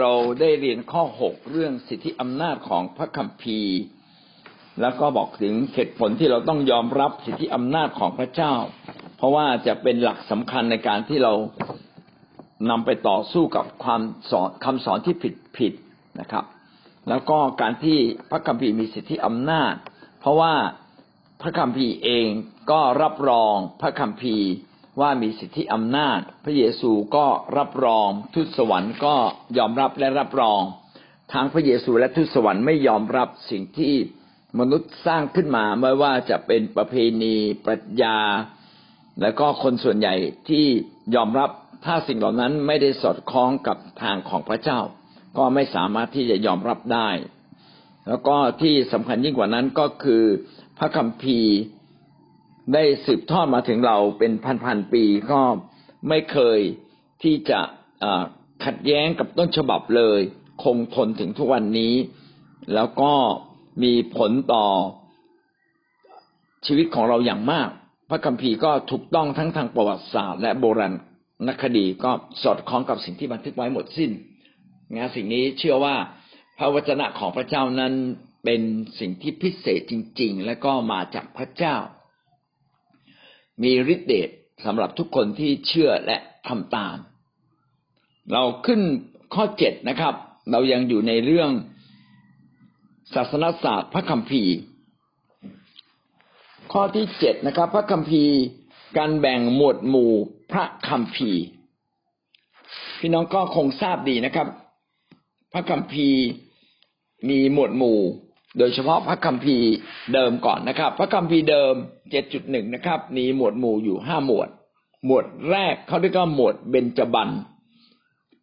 เราได้เรียนข้อหกเรื่องสิทธิอำนาจของพระคัมภีร์ แล้วก็บอกถึงเหตุผลที่เราต้องยอมรับสิทธิอำนาจของพระเจ้า เพราะว่าจะเป็นหลักสำคัญในการที่เรานำไปต่อสู้กับความสอนคำสอนที่ผิดผิดนะครับ แล้วก็การที่พระคัมภีร์มีสิทธิอำนาจ เพราะว่าพระคัมภีร์เองก็รับรองพระคัมภีร์ ว่ามีสิทธิอำนาจ พระเยซูก็รับรองทูตสวรรค์ก็ยอมรับและรับรองทั้งพระเยซูและทูตสวรรค์ไม่ยอมรับสิ่งที่มนุษย์สร้างขึ้นมาไม่ว่าจะเป็นประเพณีปรัชญา และก็คนส่วนใหญ่ที่ยอมรับถ้าสิ่งเหล่านั้นไม่ได้สอดคล้องกับทางของพระเจ้า ก็ไม่สามารถที่จะยอมรับได้ แล้วก็ที่สำคัญยิ่งกว่านั้นก็คือพระคัมภีร์ ได้สืบทอดมาถึงเราเป็นพันๆปีก็ไม่เคยที่จะขัดแย้งกับต้นฉบับเลย คงทนถึงทุกวันนี้ แล้วก็มีผลต่อชีวิตของเราอย่างมาก พระคัมภีร์ก็ถูกต้องทั้งทางประวัติศาสตร์และโบราณนักคดีก็สอดคล้องกับสิ่งที่บันทึกไว้หมดสิ้นงานสิ่งนี้เชื่อว่าพระวจนะของพระเจ้านั้นเป็นสิ่งที่พิเศษจริง ๆ และก็มาจากพระเจ้า มีฤทธิเดชสำหรับทุกคนที่เชื่อและทำตาม เราขึ้นข้อเจ็ดนะครับ เรายังอยู่ในเรื่องศาสนศาสตร์พระคัมภีร์ ข้อที่เจ็ดนะครับ พระคัมภีร์การแบ่งหมวดหมู่พระคัมภีร์ พี่น้องก็คงทราบดีนะครับ พระคัมภีร์มีหมวดหมู่ โดยเฉพาะพระคัมภีร์เดิมก่อนนะครับ พระคัมภีร์เดิม7.1นะครับ มีหมวดหมู่อยู่ห้าหมวด หมวดแรกเขาเรียกว่าหมวดเบญจบัน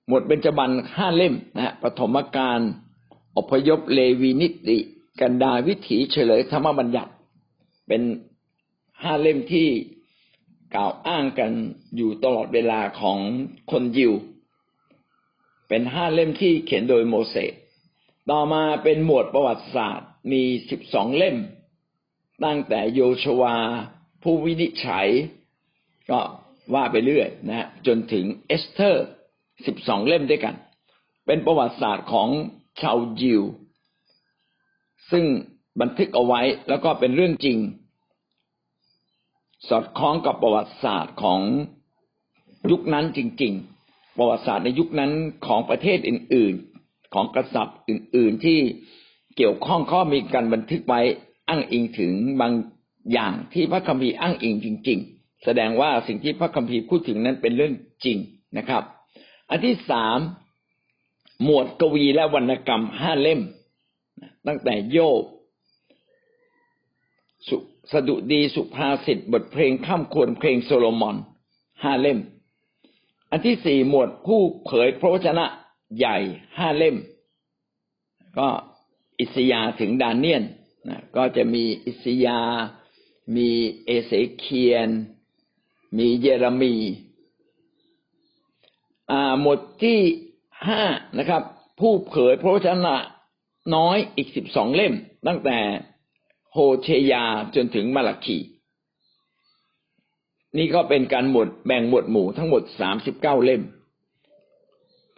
หมวดเบญจบันห้าเล่มนะฮะปฐมกาลอพยพเลวีนิติ กันดาวิถีเฉลยธรรมบัญญัติ เป็นห้าเล่มที่กล่าวอ้างกันอยู่ตลอดเวลาของคนยิว เป็นห้าเล่มที่เขียนโดยโมเสส ต่อมาเป็นหมวดประวัติศาสตร์ มีสิบสองเล่ม ตั้งแต่โยชวา ผู้วินิจฉัย ก็ว่าไปเรื่อยนะจนถึงเอสเธอร์สิบสองเล่มด้วยกัน เป็นประวัติศาสตร์ของชาวยิว ซึ่งบันทึกเอาไว้แล้วก็เป็นเรื่องจริง สอดคล้องกับประวัติศาสตร์ของยุคนั้นจริง ๆ ประวัติศาสตร์ในยุคนั้นของประเทศอื่น ของกษัตริย์อื่น ๆ ที่เกี่ยวข้องข้อมีการบันทึกไว้อ้างอิงถึงบางอย่างที่พระคัมภีร์อ้างอิงจริง ๆ แสดงว่าสิ่งที่พระคัมภีร์พูดถึงนั้นเป็นเรื่องจริงนะครับ อันที่สามหมวดกวีและวรรณกรรมห้าเล่ม ตั้งแต่โยบสดุดีสุภาษิตบทเพลงคร่ำครวญเพลงโซโลมอนห้าเล่ม อันที่สี่หมวดผู้เผยพระวจนะ ใหญ่ห้าเล่ม ก็อิสยาห์ถึงดาเนียลนะก็จะมีอิสยาห์ มีเอเสเคียล มีเยเรมีอ่าหมดที่ห้านะครับ ผู้เผยพระวจนะน้อยอีกสิบสองเล่ม ตั้งแต่โฮเชยาจนถึงมาลาคี นี่ก็เป็นการหมดแบ่งหมวดหมู่ทั้งหมดสามสิบเก้าเล่ม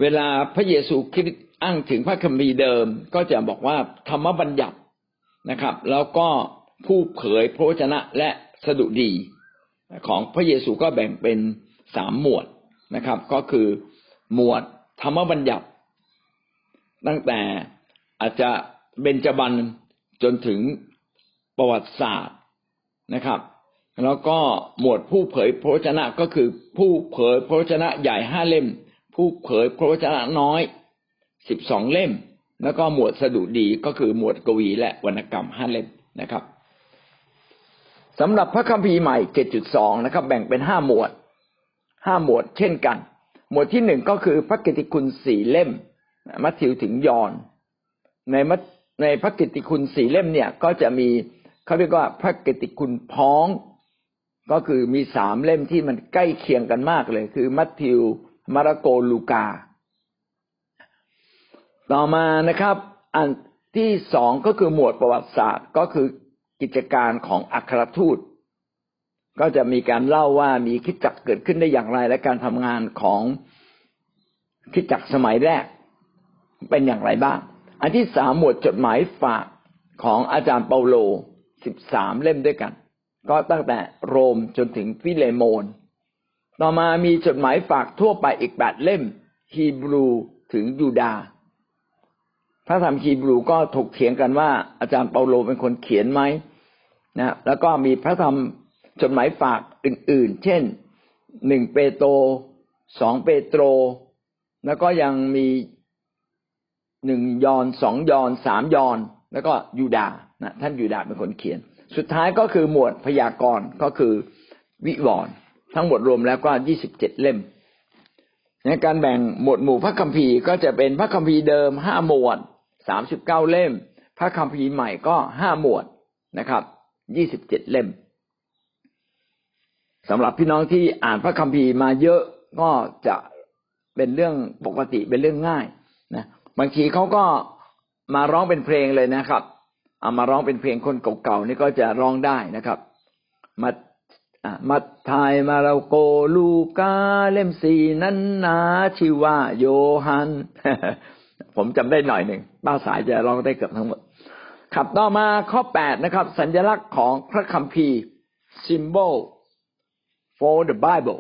เวลาพระเยซูคริสต์อ้างถึงพระคัมภีร์เดิม ก็จะบอกว่าธรรมบัญญัตินะครับ แล้วก็ผู้เผยพระวจนะและสดุดีของพระเยซูก็แบ่งเป็นสามหมวดนะครับ ก็คือหมวดธรรมบัญญัติ ตั้งแต่อาจจะเบญจบันจนถึงประวัติศาสตร์นะครับ แล้วก็หมวดผู้เผยพระวจนะก็คือผู้เผยพระวจนะใหญ่ห้าเล่ม ผู้เผยพระวจนะน้อยสิบสองเล่ม แล้วก็หมวดสดุดีก็คือหมวดกวีและวรรณกรรมห้าเล่มนะครับสำหรับพระคัมภีร์ใหม่เจ็ดจุดสองนะครับ แบ่งเป็นห้าหมวดห้าหมวดเช่นกัน หมวดที่หนึ่งก็คือพระกิติคุณสี่เล่ม มัทธิวถึงยอน ในมัในพระกิติคุณสี่เล่มเนี่ยก็จะมีเขาเรียกว่าพระกิติคุณพ้อง ก็คือมีสามเล่มที่มันใกล้เคียงกันมากเลย คือมัทธิว มาระโกลูกา ต่อมานะครับ อันที่สองก็คือหมวดประวัติศาสตร์ก็คือกิจการของอัครทูต ก็จะมีการเล่าว่ามีคิดจักเกิดขึ้นได้อย่างไร และการทำงานของคิดจักสมัยแรกเป็นอย่างไรบ้าง อันที่สามหมวดจดหมายฝากของอาจารย์เปาโลสิบสามเล่มด้วยกัน ก็ตั้งแต่โรมจนถึงฟิเลโมน ต่อมามีจดหมายฝากทั่วไปอีกแปดเล่มฮีบรูถึงยูดาพระธรรมฮีบรูก็ถกเถียงกันว่า อาจารย์เปาโลเป็นคนเขียนไหมนะแล้วก็มีพระธรรมจดหมายฝากอื่น ๆ เช่นหนึ่งเปโตรสองเปโตร แล้วก็ยังมีหนึ่งยอนสองยอนสามยอน แล้วก็ยูดานะท่านยูดาเป็นคนเขียน สุดท้ายก็คือหมวดพยากรณ์ก็คือวิวรณ์ ทั้งหมดรวมแล้วก็ยี่สิบเจ็ดเล่มในการแบ่งหมวดหมู่พระคัมภีร์ก็จะเป็นพระคัมภีร์เดิมห้าหมวดสามสิบเก้าเล่ม พระคัมภีร์ใหม่ก็ห้าหมวดนะครับยี่สิบเจ็ดเล่มสำหรับพี่น้องที่อ่านพระคัมภีร์มาเยอะก็จะเป็นเรื่องปกติเป็นเรื่องง่ายนะบางทีเขาก็มาร้องเป็นเพลงเลยนะครับเอามาร้องเป็นเพลงคนเก่าๆนี่ก็จะร้องได้นะครับ มา มัททายมาเราโกลูกาเล่มสีนั้นนาชื่อว่าโยฮัน ผมจำได้หน่อยหนึ่งป้าสายจะร้องได้เกือบทั้งหมดขับต่อมาข้อแปดนะครับ สัญลักษณ์ของพระคัมภีร์ symbol for the Bible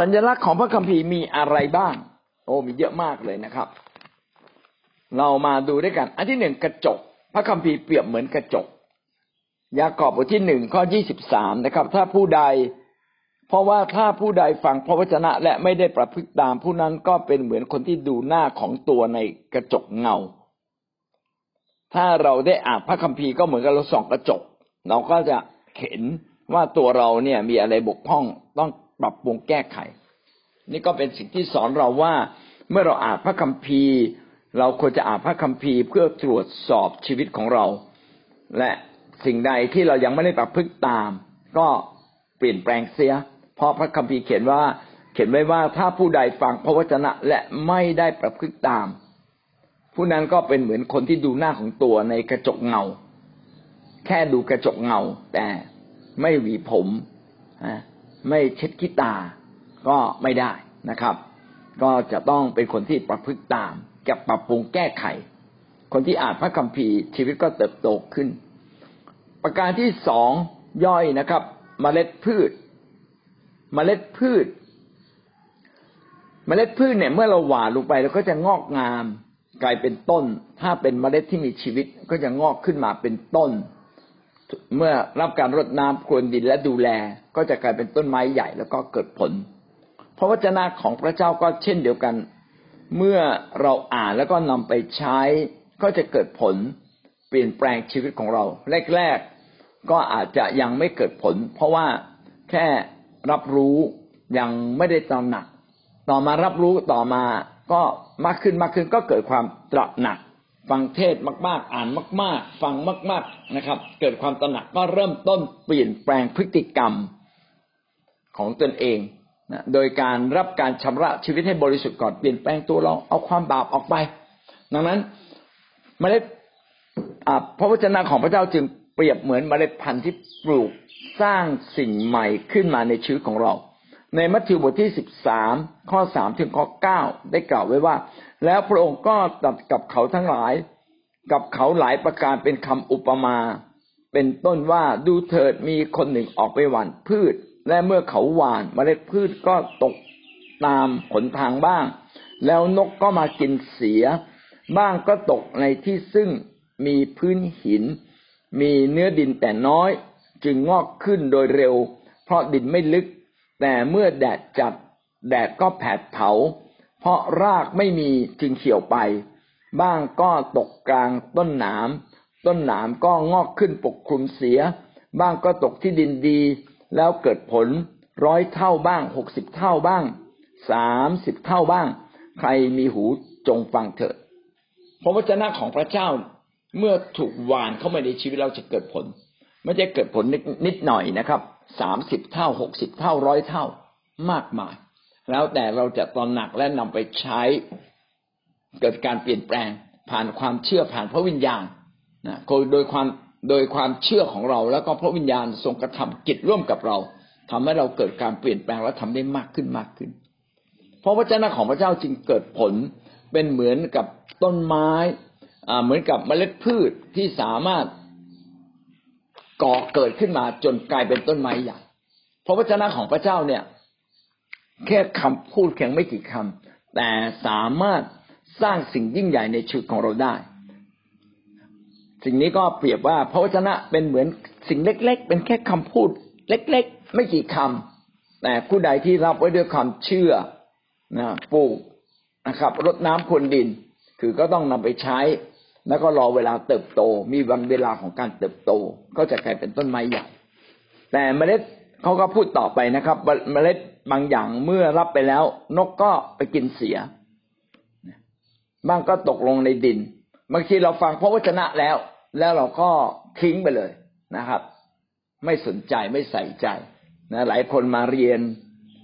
สัญลักษณ์ของพระคัมภีร์มีอะไรบ้าง โอ้มีเยอะมากเลยนะครับ เรามาดูด้วยกัน อันที่หนึ่งกระจก พระคัมภีร์เปรียบเหมือนกระจก ยากอบบทที่หนึ่งข้อยี่สิบสามนะครับ ถ้าผู้ใด เพราะว่าถ้าผู้ใดฟังพระวจนะและไม่ได้ประพฤติตามผู้นั้นก็เป็นเหมือนคนที่ดูหน้าของตัวในกระจกเงา ถ้าเราได้อ่านพระคัมภีร์ก็เหมือนกับเราส่องกระจก เราก็จะเห็นว่าตัวเราเนี่ยมีอะไรบกพร่องต้องปรับปรุงแก้ไข นี่ก็เป็นสิ่งที่สอนเราว่า เมื่อเราอ่านพระคัมภีร์ เราควรจะอ่านพระคัมภีร์เพื่อตรวจสอบชีวิตของเรา และ สิ่งใดที่เรายังไม่ได้ปรับพฤติตาม ก็เปลี่ยนแปลงเสีย เพราะพระคัมภีร์เขียนว่า เขียนไว้ว่าถ้าผู้ใดฟังพระวจนะและไม่ได้ประพฤติตาม ผู้นั้นก็เป็นเหมือนคนที่ดูหน้าของตัวในกระจกเงา แค่ดูกระจกเงา แต่ไม่หวีผมไม่เช็ดขี้ตา ก็ไม่ได้นะครับ ก็จะต้องเป็นคนที่ประพฤติตามกับปรับปรุงแก้ไข คนที่อ่านพระคัมภีร์ชีวิตก็เติบโตขึ้น ประการที่สองย่อยนะครับมเมล็ดพืชมเมล็ดพืชมเมล็ดพืชเนี่ยเมื่อเราหว่านลงไปเราก็จะงอกงาม กลายเป็นต้น ถ้าเป็นมเมล็ดที่มีชีวิตก็จะงอกขึ้นมาเป็นต้น เมื่อรับการรดน้ำพรวนดินและดูแล ก็จะกลายเป็นต้นไม้ใหญ่แล้วก็เกิดผล พระวจนะของพระเจ้าก็เช่นเดียวกัน เมื่อเราอ่านแล้วก็นำไปใช้ ก็จะเกิดผลเปลี่ยนแปลงชีวิตของเรา แรกๆ ก็อาจจะยังไม่เกิดผล เพราะว่าแค่รับรู้ยังไม่ได้ตระหนัก ต่อมารับรู้ต่อมาก็มากขึ้นมากขึ้นก็เกิดความตระหนัก ฟังเทศมาก ๆ อ่านมาก ๆ ฟังมาก ๆนะครับ เกิดความตระหนักก็เริ่มต้นเปลี่ยนแปลงพฤติกรรมของตนเองนะโดยการรับการชำระชีวิตให้บริสุทธิ์ก่อนเปลี่ยนแปลงตัวเราเอาความบาปออกไป ดังนั้นเมล็ดพระวจนะของพระเจ้าจึง เปรียบเหมือนเมล็ดพันธุ์ที่ปลูกสร้างสิ่งใหม่ขึ้นมาในชีวิตของเรา ในมัทธิวบทที่สิบสามข้อสามถึงข้อเก้าได้กล่าวไว้ว่า แล้วพระองค์ก็ตัดกับเขาทั้งหลาย กับเขาหลายประการเป็นคำอุปมา เป็นต้นว่าดูเถิดมีคนหนึ่งออกไปหว่านพืช และเมื่อเขาหว่านเมล็ดพืชก็ตกตามผลทางบ้าง แล้วนกก็มากินเสีย บ้างก็ตกในที่ซึ่งมีพื้นหิน มีเนื้อดินแต่น้อย จึงงอกขึ้นโดยเร็ว เพราะดินไม่ลึก แต่เมื่อแดดจัด แดดก็แผดเผา เพราะรากไม่มีจึงเขียวไป บ้างก็ตกกลางต้นหนาม ต้นหนามก็งอกขึ้นปกคลุมเสีย บ้างก็ตกที่ดินดี แล้วเกิดผลร้อยเท่าบ้างหกสิบเท่าบ้างสามสิบเท่าบ้าง ใครมีหูจงฟังเถิดพระวจนะของพระเจ้า เมื่อถูกหวานเข้ามาในชีวิตเราจะเกิดผล ไม่ใช่เกิดผลนิดหน่อยนะครับสามสิบเท่าหกสิบเท่าร้อยเท่ามากมาย แล้วแต่เราจะตอนหนักและนำไปใช้เกิดการเปลี่ยนแปลงผ่านความเชื่อผ่านพระวิญญาณนะโดยความโดยความเชื่อของเราแล้วก็พระวิญญาณทรงกระทำกิจร่วมกับเราทำให้เราเกิดการเปลี่ยนแปลงและทำได้มากขึ้นมากขึ้น เพราะวจนะของพระเจ้าจึงเกิดผลเป็นเหมือนกับต้นไม้ เหมือนกับเมล็ดพืชที่สามารถก่อเกิดขึ้นมาจนกลายเป็นต้นไม้ใหญ่พระวจนะของพระเจ้าเนี่ย แค่คำพูดเพียงไม่กี่คำแต่สามารถสร้างสิ่งยิ่งใหญ่ในชีวิตของเราได้ สิ่งนี้ก็เปรียบว่าพระวจนะเป็นเหมือนสิ่งเล็ก ๆ เป็นแค่คำพูด เล็ก ๆ ไม่กี่คำแต่ผู้ใดที่รับไว้ด้วยความเชื่อนะปลูกนะครับรดน้ำพรวนดิน คือก็ต้องนำไปใช้ แล้วก็รอเวลาเติบโต มีวันเวลาของการเติบโต ก็จะกลายเป็นต้นไม้ใหญ่ แต่เมล็ดเขาก็พูดต่อไปนะครับ เมล็ดบางอย่างเมื่อรับไปแล้ว นกก็ไปกินเสีย บางก็ตกลงในดิน บางทีเราฟังพระวจนะแล้ว แล้วเราก็ทิ้งไปเลยนะครับ ไม่สนใจไม่ใส่ใจนะหลายคนมาเรียน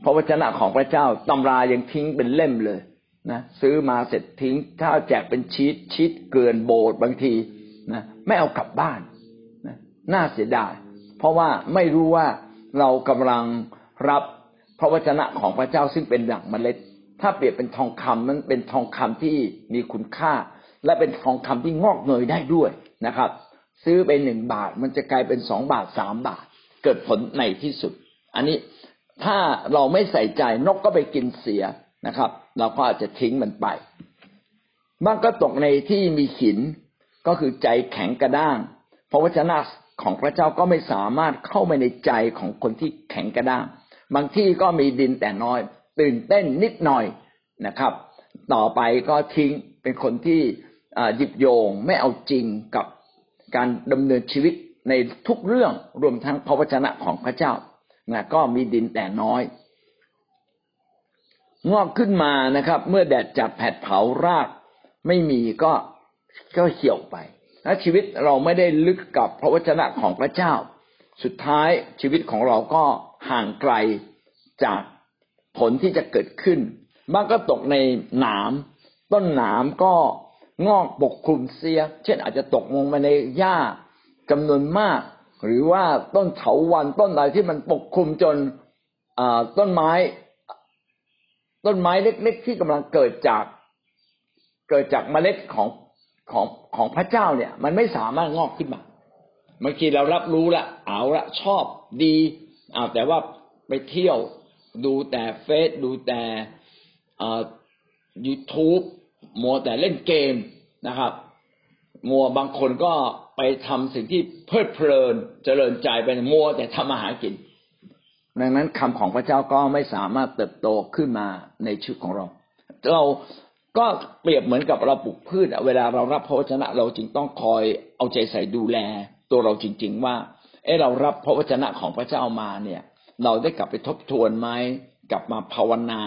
พระวจนะของพระเจ้าตำรายังทิ้งเป็นเล่มเลย นะซื้อมาเสร็จทิ้ง ถ้าแจกเป็นชีตชีตเกินโบสบางทีนะไม่เอากลับบ้านนะน่าเสียดาย เพราะว่าไม่รู้ว่าเรากำลังรับพระวจนะของพระเจ้าซึ่งเป็นดั่งเมล็ด ถ้าเปรียบเป็นทองคำนั้นเป็นทองคำที่มีคุณค่า และเป็นทองคำที่งอกเงยได้ด้วยนะครับ ซื้อไปหนึ่งบาท มันจะกลายเป็นสองบาทสามบาท เกิดผลในที่สุด อันนี้ถ้าเราไม่ใส่ใจนกก็ไปกินเสียนะครับ เราก็อาจจะทิ้งมันไปบางก็ตกในที่มีหินก็คือใจแข็งกระด้างพระวจนะของพระเจ้าก็ไม่สามารถเข้าไปในใจของคนที่แข็งกระด้าง บางที่ก็มีดินแต่น้อย ตื่นเต้นนิดหน่อยนะครับ ต่อไปก็ทิ้งเป็นคนที่หยิบโยงไม่เอาจริงกับการดำเนินชีวิตในทุกเรื่องรวมทั้งพระวจนะของพระเจ้านะก็มีดินแต่น้อย งอกขึ้นมานะครับ เมื่อแดดจับแผดเผารากไม่มีก็ก็เหี่ยวไปถ้าชีวิตเราไม่ได้ลึกกับพระวจนะของพระเจ้า สุดท้ายชีวิตของเราก็ห่างไกลจากผลที่จะเกิดขึ้นบางก็ตกในหนาม ต้นหนามก็งอกปกคลุมเสีย เช่นอาจจะตกลงมาในหญ้าจำนวนมาก หรือว่าต้นเถาวันต้นอะไรที่มันปกคลุมจนต้นไม้ ต้นไม้เล็กๆที่กำลังเกิดจากเกิดจากเมล็ดของของของพระเจ้าเนี่ย มันไม่สามารถงอกขึ้นมาเมื่อกี้เรารับรู้ละเอาละชอบดีเอาแต่ว่าไปเที่ยวดูแต่เฟซดูแต่ยูทูบมัวแต่เล่นเกมนะครับ มัวบางคนก็ไปทำสิ่งที่เพลิดเพลิน เจริญใจไปมัวแต่ทำอาหารกิน ดังนั้นคำของพระเจ้าก็ไม่สามารถเติบโตขึ้นมาในชีวิตของเรา เราก็เปรียบเหมือนกับเราปลูกพืชเวลาเรารับพระวจนะเราจึงต้องคอยเอาใจใส่ดูแล ตัวเราจริง ๆ ว่า เออเรารับพระวจนะของพระเจ้ามาเนี่ย เราได้กลับไปทบทวนไหมกลับมาภาวนา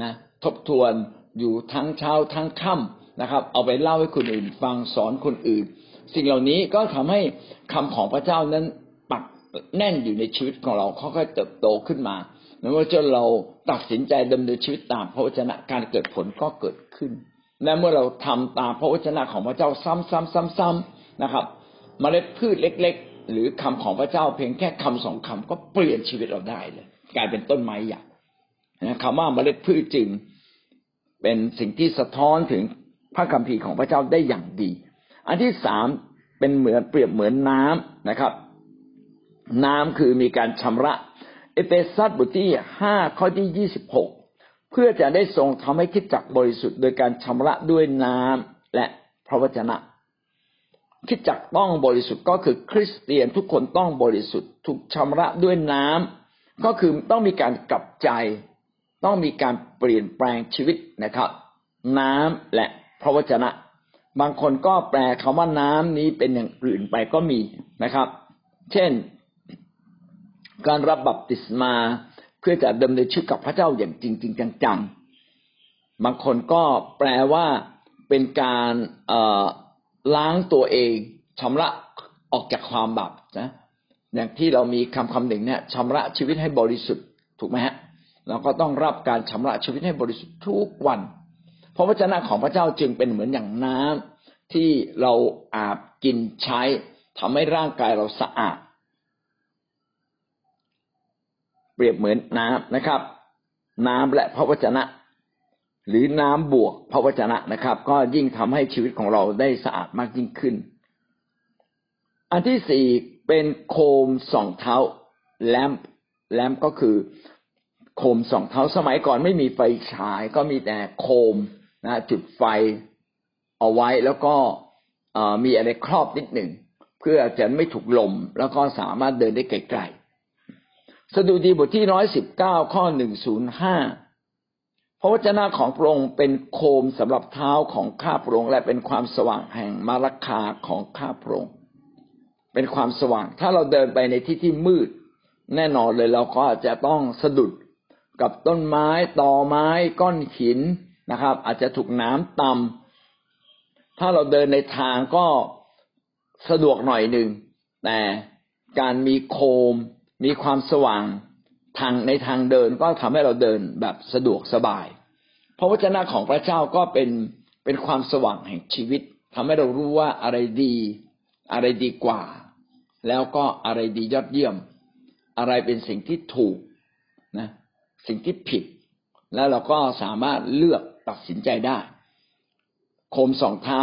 นะ ทบทวนอยู่ทั้งเช้าทั้งค่ำนะครับ เอาไปเล่าให้คนอื่น ฟังสอนคนอื่น สิ่งเหล่านี้ก็ทำให้คำของพระเจ้านั้น แน่นอยู่ในชีวิตของเราค่อยๆเติบโตขึ้นมาไม่ว่าจนเราตัดสินใจดำเนินชีวิตตามพระวจนะการเกิดผลก็เกิดขึ้นและเมื่อเราทำตามพระวจนะของพระเจ้าซ้ำๆๆ ๆนะครับมเมล็ดพืชเล็ก ๆ หรือคำของพระเจ้าเพียงแค่คำสองคำก็เปลี่ยนชีวิตเราได้เลย กลายเป็นต้นไม้ใหญ่คำว่าเมล็ดพืชจึงเป็นสิ่งที่สะท้อนถึงพระคัมภีร์ของพระเจ้าได้อย่างดี อันที่สามเป็นเหมือนเปรียบเหมือนน้ำนะครับ น้ำคือมีการชำระ เอเฟซัสบทที่ห้าข้อที่ยี่สิบหกเพื่อจะได้ทรงทำให้คิดจักบริสุทธิ์โดยการชำระด้วยน้ำและพระวจนะ คิดจักต้องบริสุทธิ์ก็คือคริสเตียนทุกคนต้องบริสุทธิ์ถูกชำระด้วยน้ำก็คือต้องมีการกลับใจ ต้องมีการเปลี่ยนแปลงชีวิตนะครับ น้ำและพระวจนะ บางคนก็แปลคำว่าน้ำนี้เป็นอย่างอื่นไปก็มีนะครับ เช่น การรับบัพติศมาเพื่อจะดำเนินชีวิตกับพระเจ้าอย่างจริงๆจังๆ บางคนก็แปลว่าเป็นการล้างตัวเองชำระออกจากความบาปนะอย่างที่เรามีคำคำหนึ่งเนี่ยชำระชีวิตให้บริสุทธิ์ถูกไหมฮะเราก็ต้องรับการชำระชีวิตให้บริสุทธิ์ทุกวัน เพราะวจนะของพระเจ้าจึงเป็นเหมือนอย่างน้ำที่เราอาบกินใช้ทำให้ร่างกายเราสะอาด เปรียบเหมือนน้ำนะครับ น้ำและพระวจนะ หรือน้ำบวกพระวจนะนะครับ ก็ยิ่งทำให้ชีวิตของเราได้สะอาดมากยิ่งขึ้น อันที่สี่เป็นโคมสองเท้าแลมแลมก็คือโคมสองเท้าสมัยก่อนไม่มีไฟฉาย ก็มีแต่โคมนะจุดไฟเอาไว้แล้วก็มีอะไรครอบนิดหนึ่งเพื่อจะไม่ถูกลม แล้วก็สามารถเดินได้ไกลๆ สดุดีบทที่ร้อยสิบเก้าข้อหนึ่งศูนย์ห้าพระวจนะของพระองค์เป็นโคมสำหรับเท้าของข้าพระองค์และเป็นความสว่างแห่งมาราคาของข้าพระองค์เป็นความสว่าง ถ้าเราเดินไปในที่ที่มืด แน่นอนเลยเราก็จะต้องสะดุดกับต้นไม้ตอไม้ก้อนหินนะครับ อาจจะถูกน้ำตำถ้าเราเดินในทางก็สะดวกหน่อยหนึ่งแต่การมีโคม มีความสว่างทางในทางเดินก็ทำให้เราเดินแบบสะดวกสบาย พระวจนะของพระเจ้าก็เป็นเป็นความสว่างแห่งชีวิตทำให้เรารู้ว่าอะไรดี อะไรดีกว่า แล้วก็อะไรดียอดเยี่ยม อะไรเป็นสิ่งที่ถูกนะสิ่งที่ผิด แล้วเราก็สามารถเลือกตัดสินใจได้ โคมสองเท้า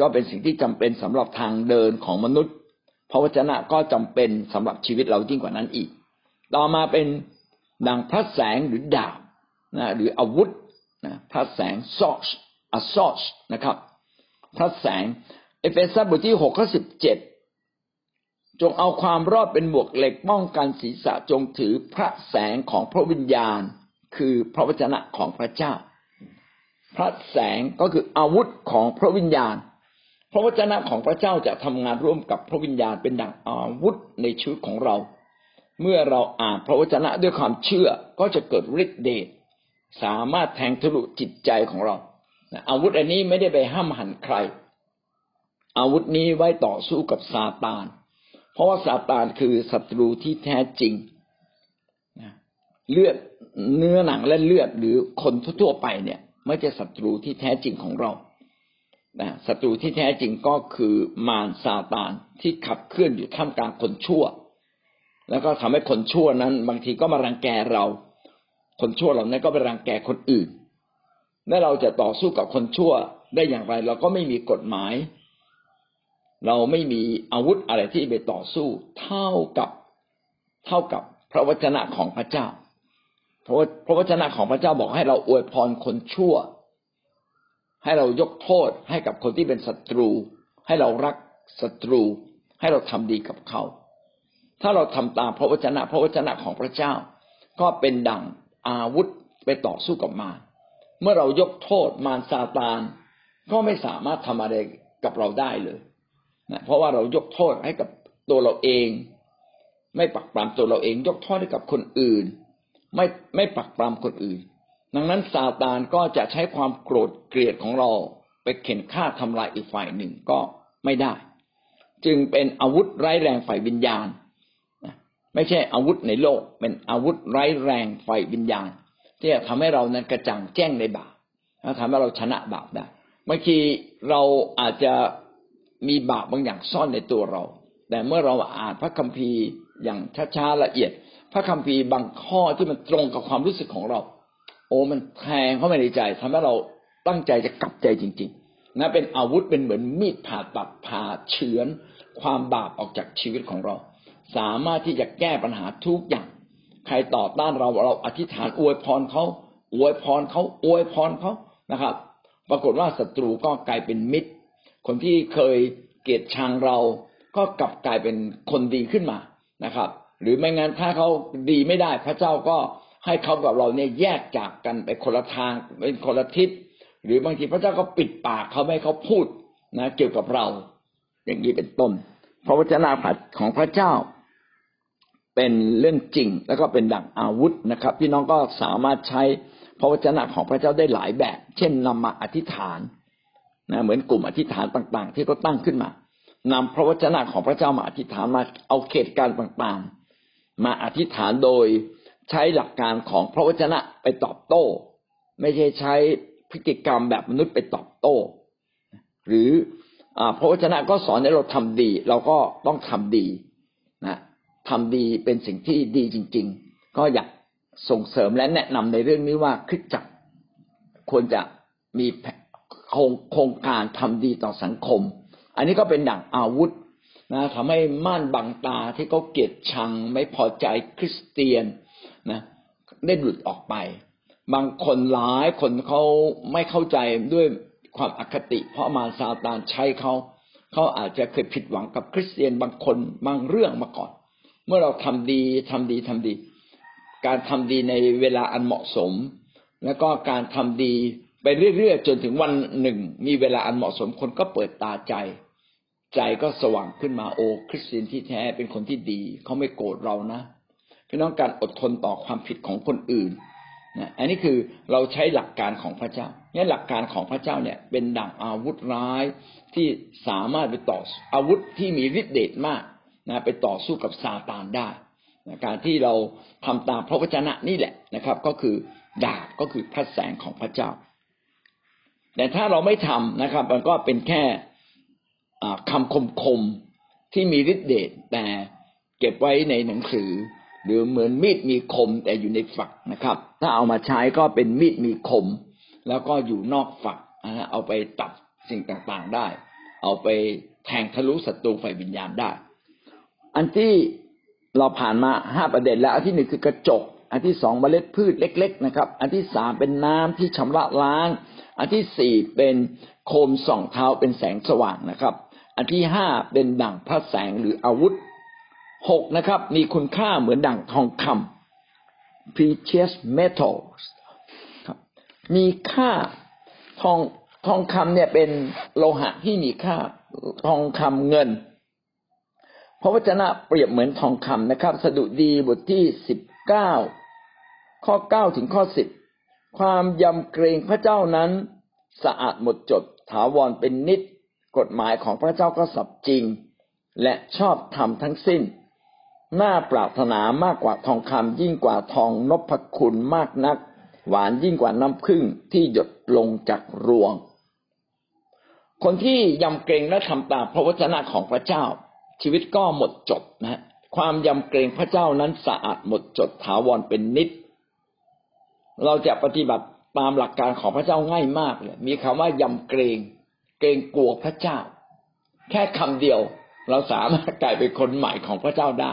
ก็เป็นสิ่งที่จำเป็นสำหรับทางเดินของมนุษย์ ระวจนะก็จำเป็นสำหรับชีวิตเรายิ่งกว่านั้นอีก ต่อมาเป็นดังพระแสงหรือดาบนะหรืออาวุธนะพระแสงซอชอซอชนะครับ พระแสง เอเฟซัสบทที่หกข้อสิบเจ็ดจงเอาความรอดเป็นหมวกเหล็กป้องกันศีรษะจงถือพระแสงของพระวิญญาณ คือพระวจนะของพระเจ้า พระแสงก็คืออาวุธของพระวิญญาณ พระวจนะของพระเจ้าจะทำงานร่วมกับพระวิญญาณเป็นดังอาวุธในชีวิตของเรา เมื่อเราอ่านพระวจนะด้วยความเชื่อก็จะเกิดฤทธิ์เดชสามารถแทงทะลุจิตใจของเราอาวุธอันนี้ไม่ได้ไปห้ามหันใคร อาวุธนี้ไว้ต่อสู้กับซาตาน เพราะว่าซาตานคือศัตรูที่แท้จริงเลือดเนื้อหนังและเลือดหรือคนทั่วไปเนี่ย ไม่ใช่ศัตรูที่แท้จริงของเรา นะศัตรูที่แท้จริงก็คือมารซาตานที่ขับเคลื่อนอยู่ท่ามกลางคนชั่ว แล้วก็ทำให้คนชั่วนั้น บางทีก็มารังแกเรา คนชั่วเหล่านั้นก็ไปรังแกคนอื่น และเราจะต่อสู้กับคนชั่วได้อย่างไร เราก็ไม่มีกฎหมาย เราไม่มีอาวุธอะไรที่ไปต่อสู้ เท่ากับเท่ากับพระวจนะของพระเจ้า เพราะพระวจนะของพระเจ้าบอกให้เราอวยพรคนชั่ว ให้เรายกโทษให้กับคนที่เป็นศัตรู ให้เรารักศัตรู ให้เราทำดีกับเขา ถ้าเราทำตามพระวจนะ พระวจนะของพระเจ้า ก็เป็นดั่งอาวุธไปต่อสู้กับมารเมื่อเรายกโทษมารซาตาน ก็ไม่สามารถทำอะไรกับเราได้เลยนะเพราะว่าเรายกโทษให้กับตัวเราเอง ไม่ปักปรามตัวเราเอง ยกโทษให้กับคนอื่น ไม่ไม่ปักปรามคนอื่น ดังนั้นซาตานก็จะใช้ความโกรธเกลียดของเราไปเข็นฆ่าทำลายอีกฝ่ายหนึ่งก็ไม่ได้ จึงเป็นอาวุธไร้แรงฝ่ายวิญญาณ ไม่ใช่อาวุธในโลก เป็นอาวุธไร้แรงไฟวิญญาณ ที่จะทำให้เรานั้นกระจ่างแจ้งในบาปแล้วทำให้เราชนะบาปได้บางทีเราอาจจะมีบาปบางอย่างซ่อนในตัวเรา แต่เมื่อเราอ่านพระคัมภีร์อย่างช้าๆละเอียด พระคัมภีร์บางข้อที่มันตรงกับความรู้สึกของเรา มันแทงเข้ามาในใจทำให้เราตั้งใจจะกลับใจจริง ๆนะเป็นอาวุธเป็นเหมือนมีดผ่าตัดผ่าเฉือนความบาปออกจากชีวิตของเรา สามารถที่จะแก้ปัญหาทุกอย่าง ใครต่อต้านเราเราอธิษฐานอวยพรเขาอวยพรเขาอวยพรเขานะครับ ปรากฏว่าศัตรูก็กลายเป็นมิตร คนที่เคยเกลียดชังเราก็กลับกลายเป็นคนดีขึ้นมานะครับ หรือไม่งั้นถ้าเขาดีไม่ได้พระเจ้าก็ ให้เขากับเราเนี่ยแยกจากกันไปคนละทางเป็นคนละทิศหรือบางทีพระเจ้าก็ปิดปากเขาไม่เขาพูดนะเกี่ยวกับเรา อย่างนี้เป็นต้นพระวจนะของพระเจ้า เป็นเรื่องจริง แล้วก็เป็นดั่งอาวุธนะครับ พี่น้องก็สามารถใช้พระวจนะของพระเจ้าได้หลายแบบ เช่นนำมาอธิษฐานนะเหมือนกลุ่มอธิษฐานต่าง ๆ ที่เขาตั้งขึ้นมานำพระวจนะของพระเจ้ามาอธิษฐานมาเอาเขตการต่างๆ มาอธิษฐานโดย ใช้หลักการของพระวจนะไปตอบโต้ ไม่ใช่ใช้พฤติกรรมแบบมนุษย์ไปตอบโต้ หรือพระวจนะก็สอนให้เราทำดี เราก็ต้องทำดีนะทำดีเป็นสิ่งที่ดีจริง ๆ ก็อยากส่งเสริมและแนะนำในเรื่องนี้ว่าคริสจักรควรจะมีโครงโครงการทำดีต่อสังคม อันนี้ก็เป็นดั่งอาวุธนะทำให้ม่านบังตาที่เขาเกลียดชังไม่พอใจคริสเตียน นะได้หลุดออกไป บางคนหลายคนเขาไม่เข้าใจด้วยความอคติ เพราะมารซาตานใช้เขาเขาอาจจะเคยผิดหวังกับคริสเตียนบางคนบางเรื่องมาก่อน เมื่อเราทำดีทำดีทำดี การทำดีในเวลาอันเหมาะสม แล้วก็การทำดีไปเรื่อยๆจนถึงวันหนึ่ง มีเวลาอันเหมาะสมคนก็เปิดตาใจ ใจก็สว่างขึ้นมาโอ้คริสเตียนที่แท้เป็นคนที่ดีเขาไม่โกรธเรานะ พี่น้องการอดทนต่อความผิดของคนอื่นนะอันนี้คือเราใช้หลักการของพระเจ้าเนี่ยหลักการของพระเจ้าเนี่ยเป็นดั่งอาวุธร้ายที่สามารถไปต่ออาวุธที่มีฤทธิ์เดชมากนะไปต่อสู้กับซาตานได้นะการที่เราทำตามพระวจนะนี่แหละนะครับ ก็คือดาบก็คือพระแสงของพระเจ้า แต่ถ้าเราไม่ทำนะครับ มันก็เป็นแค่คำคมคมที่มีฤทธิ์เดชแต่เก็บไว้ในหนังสือ หรือเหมือนมีดมีคมแต่อยู่ในฝักนะครับ ถ้าเอามาใช้ก็เป็นมีดมีคม แล้วก็อยู่นอกฝักเอาไปตัดสิ่งต่างๆได้ เอาไปแทงทะลุศัตรูไฟวิญญาณได้ อันที่เราผ่านมาห้าประเด็นแล้ว อันที่หนึ่งคือกระจก อันที่สองเมล็ดพืชเล็ก ๆ นะครับ อันที่สามเป็นน้ำที่ชำระล้าง อันที่สี่เป็นโคมส่องเท้าเป็นแสงสว่างนะครับ อันที่ห้าเป็นดั่งพระแสงหรืออาวุธ หกนะครับ มีคุณค่าเหมือนดั่งทองคำ precious metals มีค่าทองทองคำเนี่ยเป็นโลหะที่มีค่าทองคำเงิน พระวจนะเปรียบเหมือนทองคำนะครับ สดุดีบทที่สิบเก้าข้อเก้าถึงข้อสิบความยำเกรงพระเจ้านั้น สะอาดหมดจดถาวรเป็นนิด กฎหมายของพระเจ้าก็สับจริง และชอบธรรมทั้งสิ้น น่าปรารถนามากกว่าทองคำยิ่งกว่าทองนพคุณมากนัก หวานยิ่งกว่าน้ำผึ้งที่หยดลงจากรวง คนที่ยำเกรงและทำตามพระวจนะของพระเจ้า ชีวิตก็หมดจดนะความยำเกรงพระเจ้านั้นสะอาดหมดจดถาวรเป็นนิด เราจะปฏิบัติตามหลักการของพระเจ้าง่ายมากเลยมีคำว่ายำเกรง เกรงกลัวพระเจ้า แค่คำเดียว เราสามารถกลายเป็นคนใหม่ของพระเจ้าได้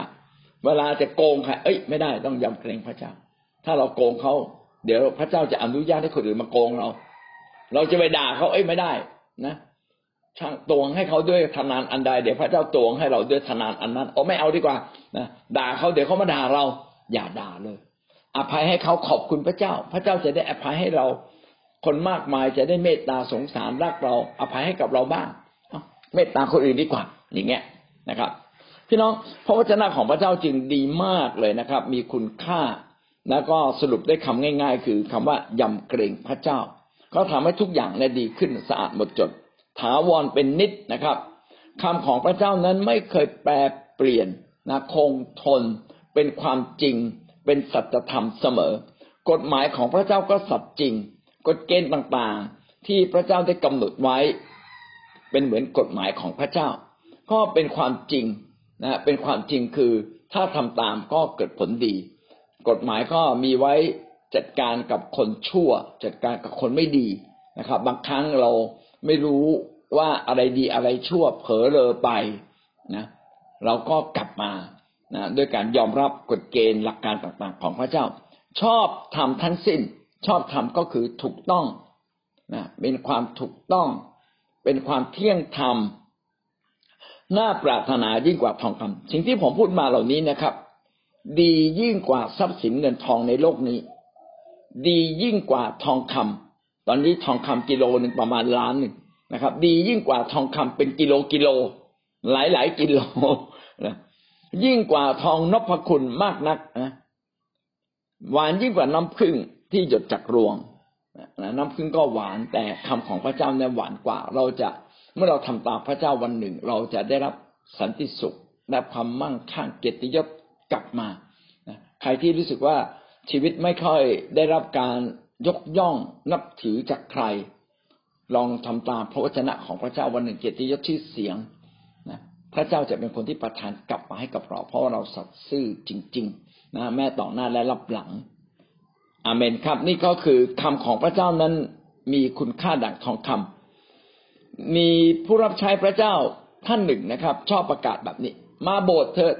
เวลาจะโกงใครเอ้ยไม่ได้ต้องยำเกรงพระเจ้า ถ้าเราโกงเขาเดี๋ยวพระเจ้าจะอนุญาตให้คนอื่นมาโกงเรา เราจะไปด่าเขาเอ้ยไม่ได้นะช่างตวงให้เขาด้วยทนานอันใดเดี๋ยวพระเจ้าตวงให้เราด้วยทนานอันนั้นโอ้ไม่เอาดีกว่านะด่าเขาเดี๋ยวเขามาด่าเรา อย่าด่าเลย อภัยให้เขาขอบคุณพระเจ้า พระเจ้าจะได้อภัยให้เรา คนมากมายจะได้เมตตาสงสารรักเรา อภัยให้กับเราบ้างเมตตาคนอื่นดีกว่า อย่างเงี้ยนะครับ พี่น้องพระวจนะของพระเจ้าจึงดีมากเลยนะครับ มีคุณค่า แล้วก็สรุปได้คำง่าย ๆ คือคำว่ายำเกรงพระเจ้า ก็ทำให้ทุกอย่างเนี่ยดีขึ้นสะอาดหมดจด ถาวรเป็นนิดนะครับคำของพระเจ้านั้นไม่เคยแปรเปลี่ยนนะคงทน เป็นความจริง เป็นสัจธรรมเสมอ กฎหมายของพระเจ้าก็สัจจริง กฎเกณฑ์ต่างๆ ที่พระเจ้าได้กำหนดไว้ เป็นเหมือนกฎหมายของพระเจ้า ก็เป็นความจริง นะเป็นความจริงคือถ้าทำตามก็เกิดผลดี กฎหมายก็มีไว้จัดการกับคนชั่ว จัดการกับคนไม่ดีนะครับ บางครั้งเราไม่รู้ว่าอะไรดีอะไรชั่วเผลอเลอไปนะเราก็กลับมานะด้วยการยอมรับกฎเกณฑ์หลักการต่างๆ ของพระเจ้า ชอบทำทั้งสิ้น ชอบทำก็คือถูกต้องนะเป็นความถูกต้อง เป็นความเที่ยงธรรม น่าปรารถนายิ่งกว่าทองคำสิ่งที่ผมพูดมาเหล่านี้นะครับ ดียิ่งกว่าทรัพย์สินเงินทองในโลกนี้ ดียิ่งกว่าทองคำตอนนี้ทองคำกิโลหนึ่งประมาณล้านหนึ่งนะครับ ดียิ่งกว่าทองคำเป็นกิโลกิโล หลายหลายกิโลนะยิ่งกว่าทองนพคุณมากนักนะหวานยิ่งกว่าน้ำผึ้งที่หยดจากรวงน้ำผึ้งก็หวานแต่คำของพระเจ้าเนี่ยหวานกว่า เราจะ เมื่อเราทำตามพระเจ้าวันหนึ่ง เราจะได้รับสันติสุขและความมั่งคั่งเกียรติยศกลับมาใครที่รู้สึกว่าชีวิตไม่ค่อยได้รับการยกย่องนับถือจากใคร ลองทำตามพระวจนะของพระเจ้าวันหนึ่งเกียรติยศชื่อเสียงนะพระเจ้าจะเป็นคนที่ประทานกลับมาให้กับเรา เพราะว่าเราสัตย์ซื่อจริง ๆ นะแม่ต่อหน้าและรับหลังอาเมนครับ นี่ก็คือคำของพระเจ้านั้นมีคุณค่าดั่งทองคำ มีผู้รับใช้พระเจ้าท่านหนึ่งนะครับ ชอบประกาศแบบนี้ มาโบสถ์เถิด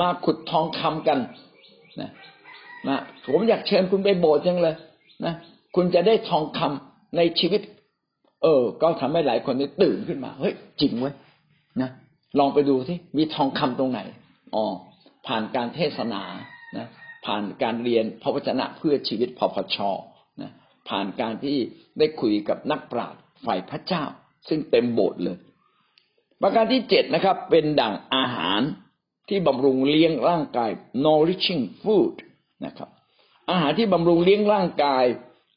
มาขุดทองคำกันนะนะผมอยากเชิญคุณไปโบสถ์จังเลยนะคุณจะได้ทองคำในชีวิต เออ ก็ทำให้หลายคนนี่ตื่นขึ้นมาเฮ้ยจริงเว้ยนะลองไปดูที่มีทองคำตรงไหนอ๋อผ่านการเทศนานะผ่านการเรียนพระวจนะเพื่อชีวิตพพชนะผ่านการที่ได้คุยกับนักปราชญ์ฝ่ายพระเจ้า ซึ่งเต็มโบสถ์เลย ประการที่เจ็ดนะครับ เป็นดั่งอาหารที่บำรุงเลี้ยงร่างกาย nourishing food นะครับ อาหารที่บำรุงเลี้ยงร่างกาย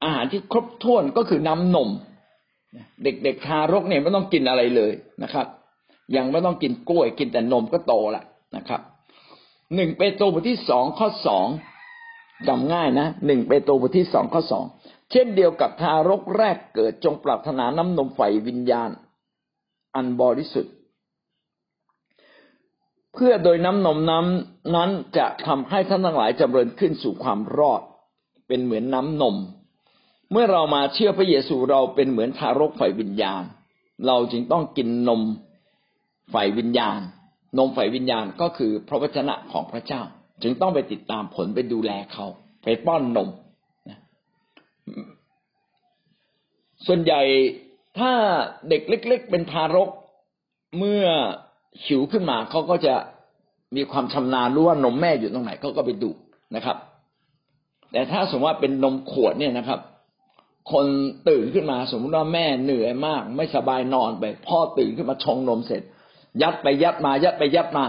อาหารที่ครบถ้วนก็คือน้ำนม เด็กๆทารกเนี่ยไม่ต้องกินอะไรเลยนะครับ ยังไม่ต้องกินกล้วยกินแต่นมก็โตละนะครับหนึ่งเปโตรบทที่สองข้อสองจำง่ายนะหนึ่งเปโตรบทที่สองข้อสอง เช่นเดียวกับทารกแรกเกิดจงปรารถนาน้ำนมไฟวิญญาณ อันบริสุทธิ์ เพื่อโดยน้ำนมน้ำนั้นจะทำให้ท่านทั้งหลายจำเริญขึ้นสู่ความรอด เป็นเหมือนน้ำนม เมื่อเรามาเชื่อพระเยซูเราเป็นเหมือนทารกไฟวิญญาณ เราจึงต้องกินนมไฟวิญญาณ นมฝ่ายวิญญาณก็คือพระวจนะของพระเจ้า จึงต้องไปติดตามผลไปดูแลเขา ไปป้อนนม ส่วนใหญ่ถ้าเด็กเล็ก ๆ เป็นทารก เมื่อหิวขึ้นมาเขาก็จะมีความชำนาญรู้ว่านมแม่อยู่ตรงไหนเขาก็ไปดูนะครับ แต่ถ้าสมมติว่าเป็นนมขวดเนี่ยนะครับ คนตื่นขึ้นมาสมมติว่าแม่เหนื่อยมาก ไม่สบายนอนไป พ่อตื่นขึ้นมาชงนมเสร็จ ยัดไปยัดมา ยัดไปยัดมา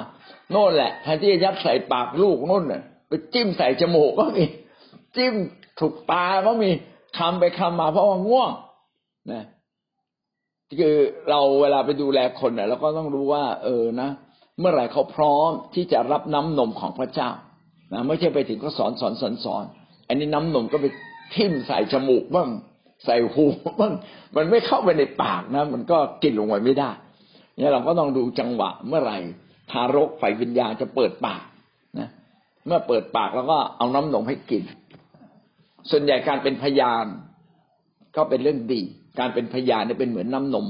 โน่นแหละแทนที่จะยัดใส่ปากลูกโน่นน่ะไปจิ้มใส่จมูกก็มี จิ้มถูกตาก็มีคำไปคำมา เพราะว่าง่วงนะคือเราเวลาไปดูแลคนเนี่ยเราก็ต้องรู้ว่า เออนะเมื่อไหร่เขาพร้อมที่จะรับน้ำนมของพระเจ้านะไม่ใช่ไปถึงก็สอนสอนสอนสอนอันนี้น้ำนมก็ไปทิ่มใส่จมูกบ้างใส่หูบ้างมันไม่เข้าไปในปากนะ มันก็กินลงไปไม่ได้เนี่ยเราก็ต้องดูจังหวะเมื่อไหร่ทารกฝ่ายวิญญาณจะเปิดปากนะ เมื่อเปิดปากแล้วก็เอาน้ำนมให้กิน ส่วนใหญ่การเป็นพยานก็เป็นเรื่องดี การเป็นพยานเนี่ยเป็นเหมือนน้ำนม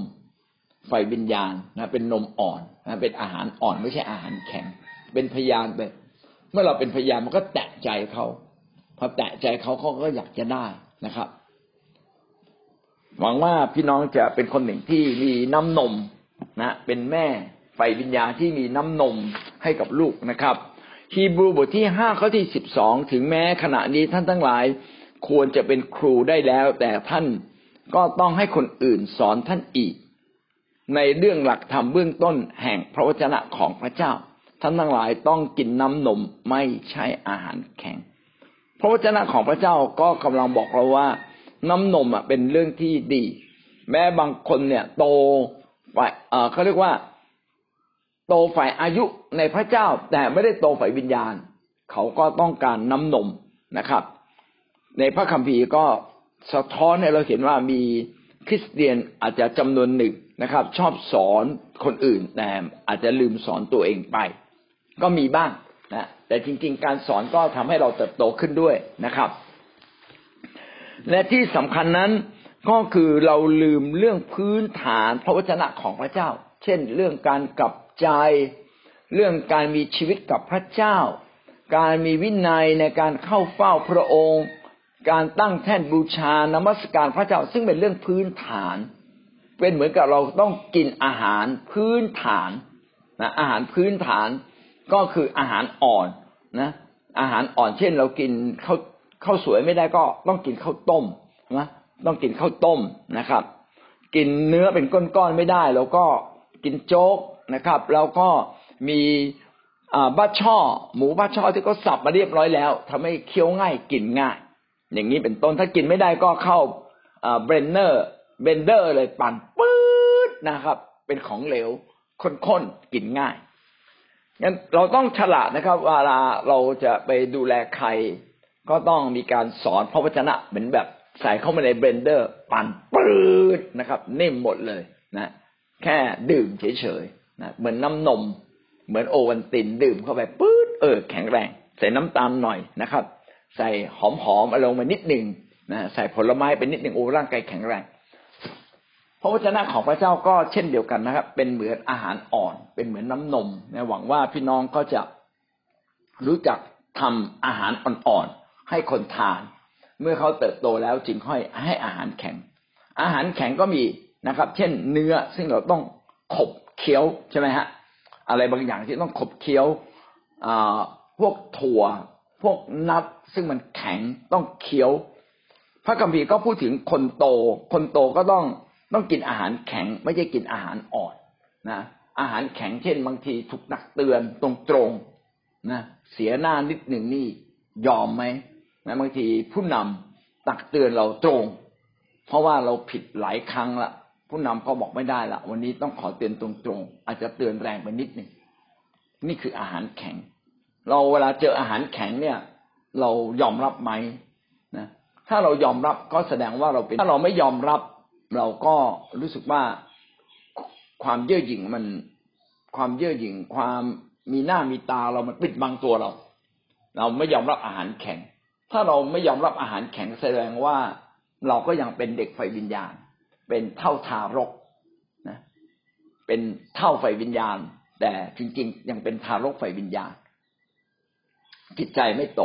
ไฟวิญญาณนะเป็นนมอ่อนนะเป็นอาหารอ่อนไม่ใช่อาหารแข็ง เป็นพยานไปเมื่อเราเป็นพยานมันก็แตะใจเขาพอแตะใจเขาเขาก็อยากจะได้นะครับ หวังว่าพี่น้องจะเป็นคนหนึ่งที่มีน้ำนมนะ เป็นแม่ไฟวิญญาณที่มีน้ำนมให้กับลูกนะครับฮีบรูบทที่ห้าข้อที่สิบสองถึงแม้ขณะนี้ท่านทั้งหลาย ควรจะเป็นครูได้แล้ว แต่ท่านก็ต้องให้คนอื่นสอนท่านอีก ในเรื่องหลักธรรมเบื้องต้นแห่งพระวจนะของพระเจ้า ท่านทั้งหลายต้องกินน้ำนมไม่ใช่อาหารแข็ง พระวจนะของพระเจ้าก็กำลังบอกเราว่า น้ำนมอะเป็นเรื่องที่ดี แม้บางคนเนี่ยโตฝ่ายเขาเรียกว่าโตฝ่ายอายุในพระเจ้าแต่ไม่ได้โตฝ่ายวิญญาณ เขาก็ต้องการน้ำนมนะครับ ในพระคัมภีร์ก็สะท้อนให้เราเห็นว่ามีคริสเตียนอาจจะจำนวนหนึ่งนะครับ ชอบสอนคนอื่นแต่อาจจะลืมสอนตัวเองไป ก็มีบ้างนะแต่จริง ๆ การสอนก็ทำให้เราเติบโตขึ้นด้วยนะครับ และที่สำคัญนั้นก็คือเราลืมเรื่องพื้นฐานพระวจนะของพระเจ้า เช่น เรื่องการกลับใจ เรื่องการมีชีวิตกับพระเจ้า การมีวินัยในการเข้าเฝ้าพระองค์ การตั้งแท่นบูชานมัสการพระเจ้าซึ่งเป็นเรื่องพื้นฐาน เป็นเหมือนกับเราต้องกินอาหารพื้นฐานนะอาหารพื้นฐานก็คืออาหารอ่อนนะอาหารอ่อนเช่น เรากินข้าวข้าวสวยไม่ได้ก็ต้องกินข้าวต้มนะต้องกินข้าวต้มนะครับ กินเนื้อเป็นก้อนๆไม่ได้ แล้วก็กินโจ๊กนะครับแล้วก็มีบ้าช่อ หมูบ้าช่อที่เขาสับมาเรียบร้อยแล้วทำให้เคี้ยวง่ายกินง่าย อย่างนี้เป็นต้นถ้ากินไม่ได้ก็เข้า blender blender เลยปั่นปื๊ดนะครับ เป็นของเหลวข้นๆกินง่ายงั้นเราต้องฉลาดนะครับเวลาเราจะไปดูแลใคร ก็ต้องมีการสอนพระวจนะเหมือนแบบใส่เข้ามาใน blender ปั่นปื๊ดนะครับนิ่มหมดเลยนะแค่ดื่มเฉยๆนะเหมือนน้ำนม เหมือนโอวันตินดื่มเข้าไปปื๊ดเออแข็งแรง ใส่น้ำตาลหน่อยนะครับ ใส่หอมๆอลงมานิดหนึ่งนะใส่ผลไม้เป็นนิดหนึ่งโอ้ร่างกายแข็งแรง พระวจนะของพระเจ้าก็เช่นเดียวกันนะครับ เป็นเหมือนอาหารอ่อน เป็นเหมือนน้ำนมนะหวังว่าพี่น้องก็จะรู้จักทำอาหารอ่อนๆให้คนทาน เมื่อเขาเติบโตแล้วจึงค่อยให้อาหารแข็ง อาหารแข็งก็มีนะครับ เช่น เนื้อซึ่งเราต้องขบเคี้ยวใช่ไหมฮะอะไรบางอย่างที่ต้องขบเคี้ยวพวกถั่ว พวกนับซึ่งมันแข็งต้องเคี้ยว พระคัมภีร์ก็พูดถึงคนโต คนโตก็ต้องต้องกินอาหารแข็ง ไม่ใช่กินอาหารอ่อนนะอาหารแข็งเช่น บางทีถูกนักเตือนตรงตรงนะเสียหน้านิดหนึ่งนี่ยอมไหมนะบางทีผู้นำตักเตือนเราตรง เพราะว่าเราผิดหลายครั้งละผู้นำก็บอกไม่ได้ละวันนี้ต้องขอเตือนตรงๆอาจจะเตือนแรงไปนิดหนึ่งนี่คืออาหารแข็ง เราเวลาเจออาหารแข็งเนี่ย เรายอมรับไหมนะถ้าเรายอมรับก็แสดงว่าเราเป็นถ้าเราไม่ยอมรับ เราก็รู้สึกว่าความเย่อหยิ่งมัน ความเย่อหยิ่งความมีหน้ามีตาเรามันปิดบังตัวเรา เราไม่ยอมรับอาหารแข็ง ถ้าเราไม่ยอมรับอาหารแข็งแสดงว่าเราก็ยังเป็นเด็กไฟวิญญาณ เป็นเท่าทารกนะเป็นเท่าไฟวิญญาณ แต่จริงๆ ยังเป็นทารกไฟวิญญาณ จิตใจไม่โต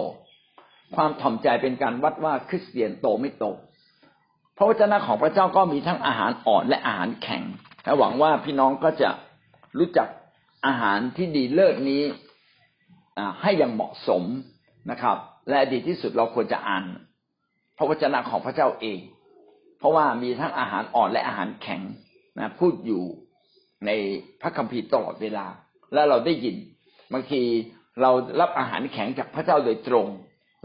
ความถ่อมใจเป็นการวัดว่าคริสเตียนโตไม่โต พระวจนะของพระเจ้าก็มีทั้งอาหารอ่อนและอาหารแข็งและหวังว่าพี่น้องก็จะรู้จักอาหารที่ดีเลิศนี้ให้อย่างเหมาะสมนะครับ และดีที่สุดเราควรจะอ่าน พระวจนะของพระเจ้าเอง เพราะว่ามีทั้งอาหารอ่อนและอาหารแข็งนะพูดอยู่ในพระคัมภีร์ตลอดเวลา แล้วเราได้ยินบางที เรารับอาหารแข็งจากพระเจ้าโดยตรง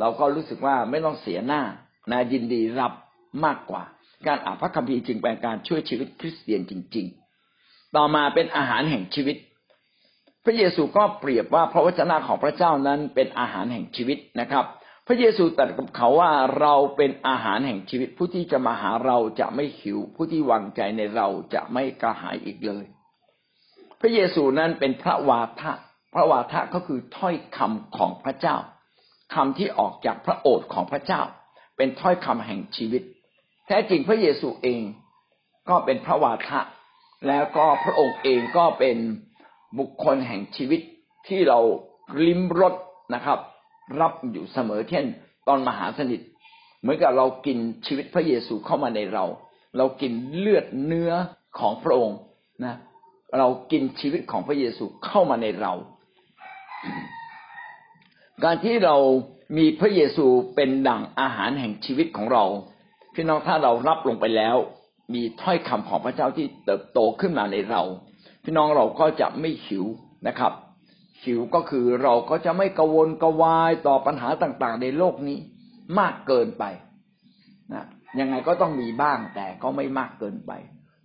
เราก็รู้สึกว่าไม่ต้องเสียหน้านะยินดีรับมากกว่า การอ่านพระคัมภีร์จึงเป็นการช่วยชีวิตคริสเตียนจริง ๆ ต่อมาเป็นอาหารแห่งชีวิต พระเยซูก็เปรียบว่าพระวจนะของพระเจ้านั้นเป็นอาหารแห่งชีวิตนะครับ พระเยซูตรัสกับเขาว่าเราเป็นอาหารแห่งชีวิต ผู้ที่จะมาหาเราจะไม่หิว ผู้ที่วางใจในเราจะไม่กระหายอีกเลย พระเยซูนั้นเป็นพระวาทะ ระวาทะก็คือถ้อยคำของพระเจ้าคำที่ออกจากพระโอษฐ์ของพระเจ้า เป็นถ้อยคำแห่งชีวิต แท้จริงพระเยซูเองก็เป็นพระวาทะ แล้วก็พระองค์เองก็เป็นบุคคลแห่งชีวิตที่เราลิ้มรสนะครับ รับอยู่เสมอเช่น ตอนมหาสนิทเหมือนกับเรากินชีวิตพระเยซูเข้ามาในเรา เรากินเลือดเนื้อของพระองค์นะ เรากินชีวิตของพระเยซูเข้ามาในเรา การที่เรามีพระเยซูเป็นดั่งอาหารแห่งชีวิตของเรา พี่น้องถ้าเรารับลงไปแล้ว มีถ้อยคำของพระเจ้าที่เติบโตขึ้นมาในเรา พี่น้องเราก็จะไม่หิวนะครับ หิวก็คือเราก็จะไม่กังวนกวายต่อปัญหาต่างๆ ในโลกนี้มากเกินไปนะยังไงก็ต้องมีบ้างแต่ก็ไม่มากเกินไป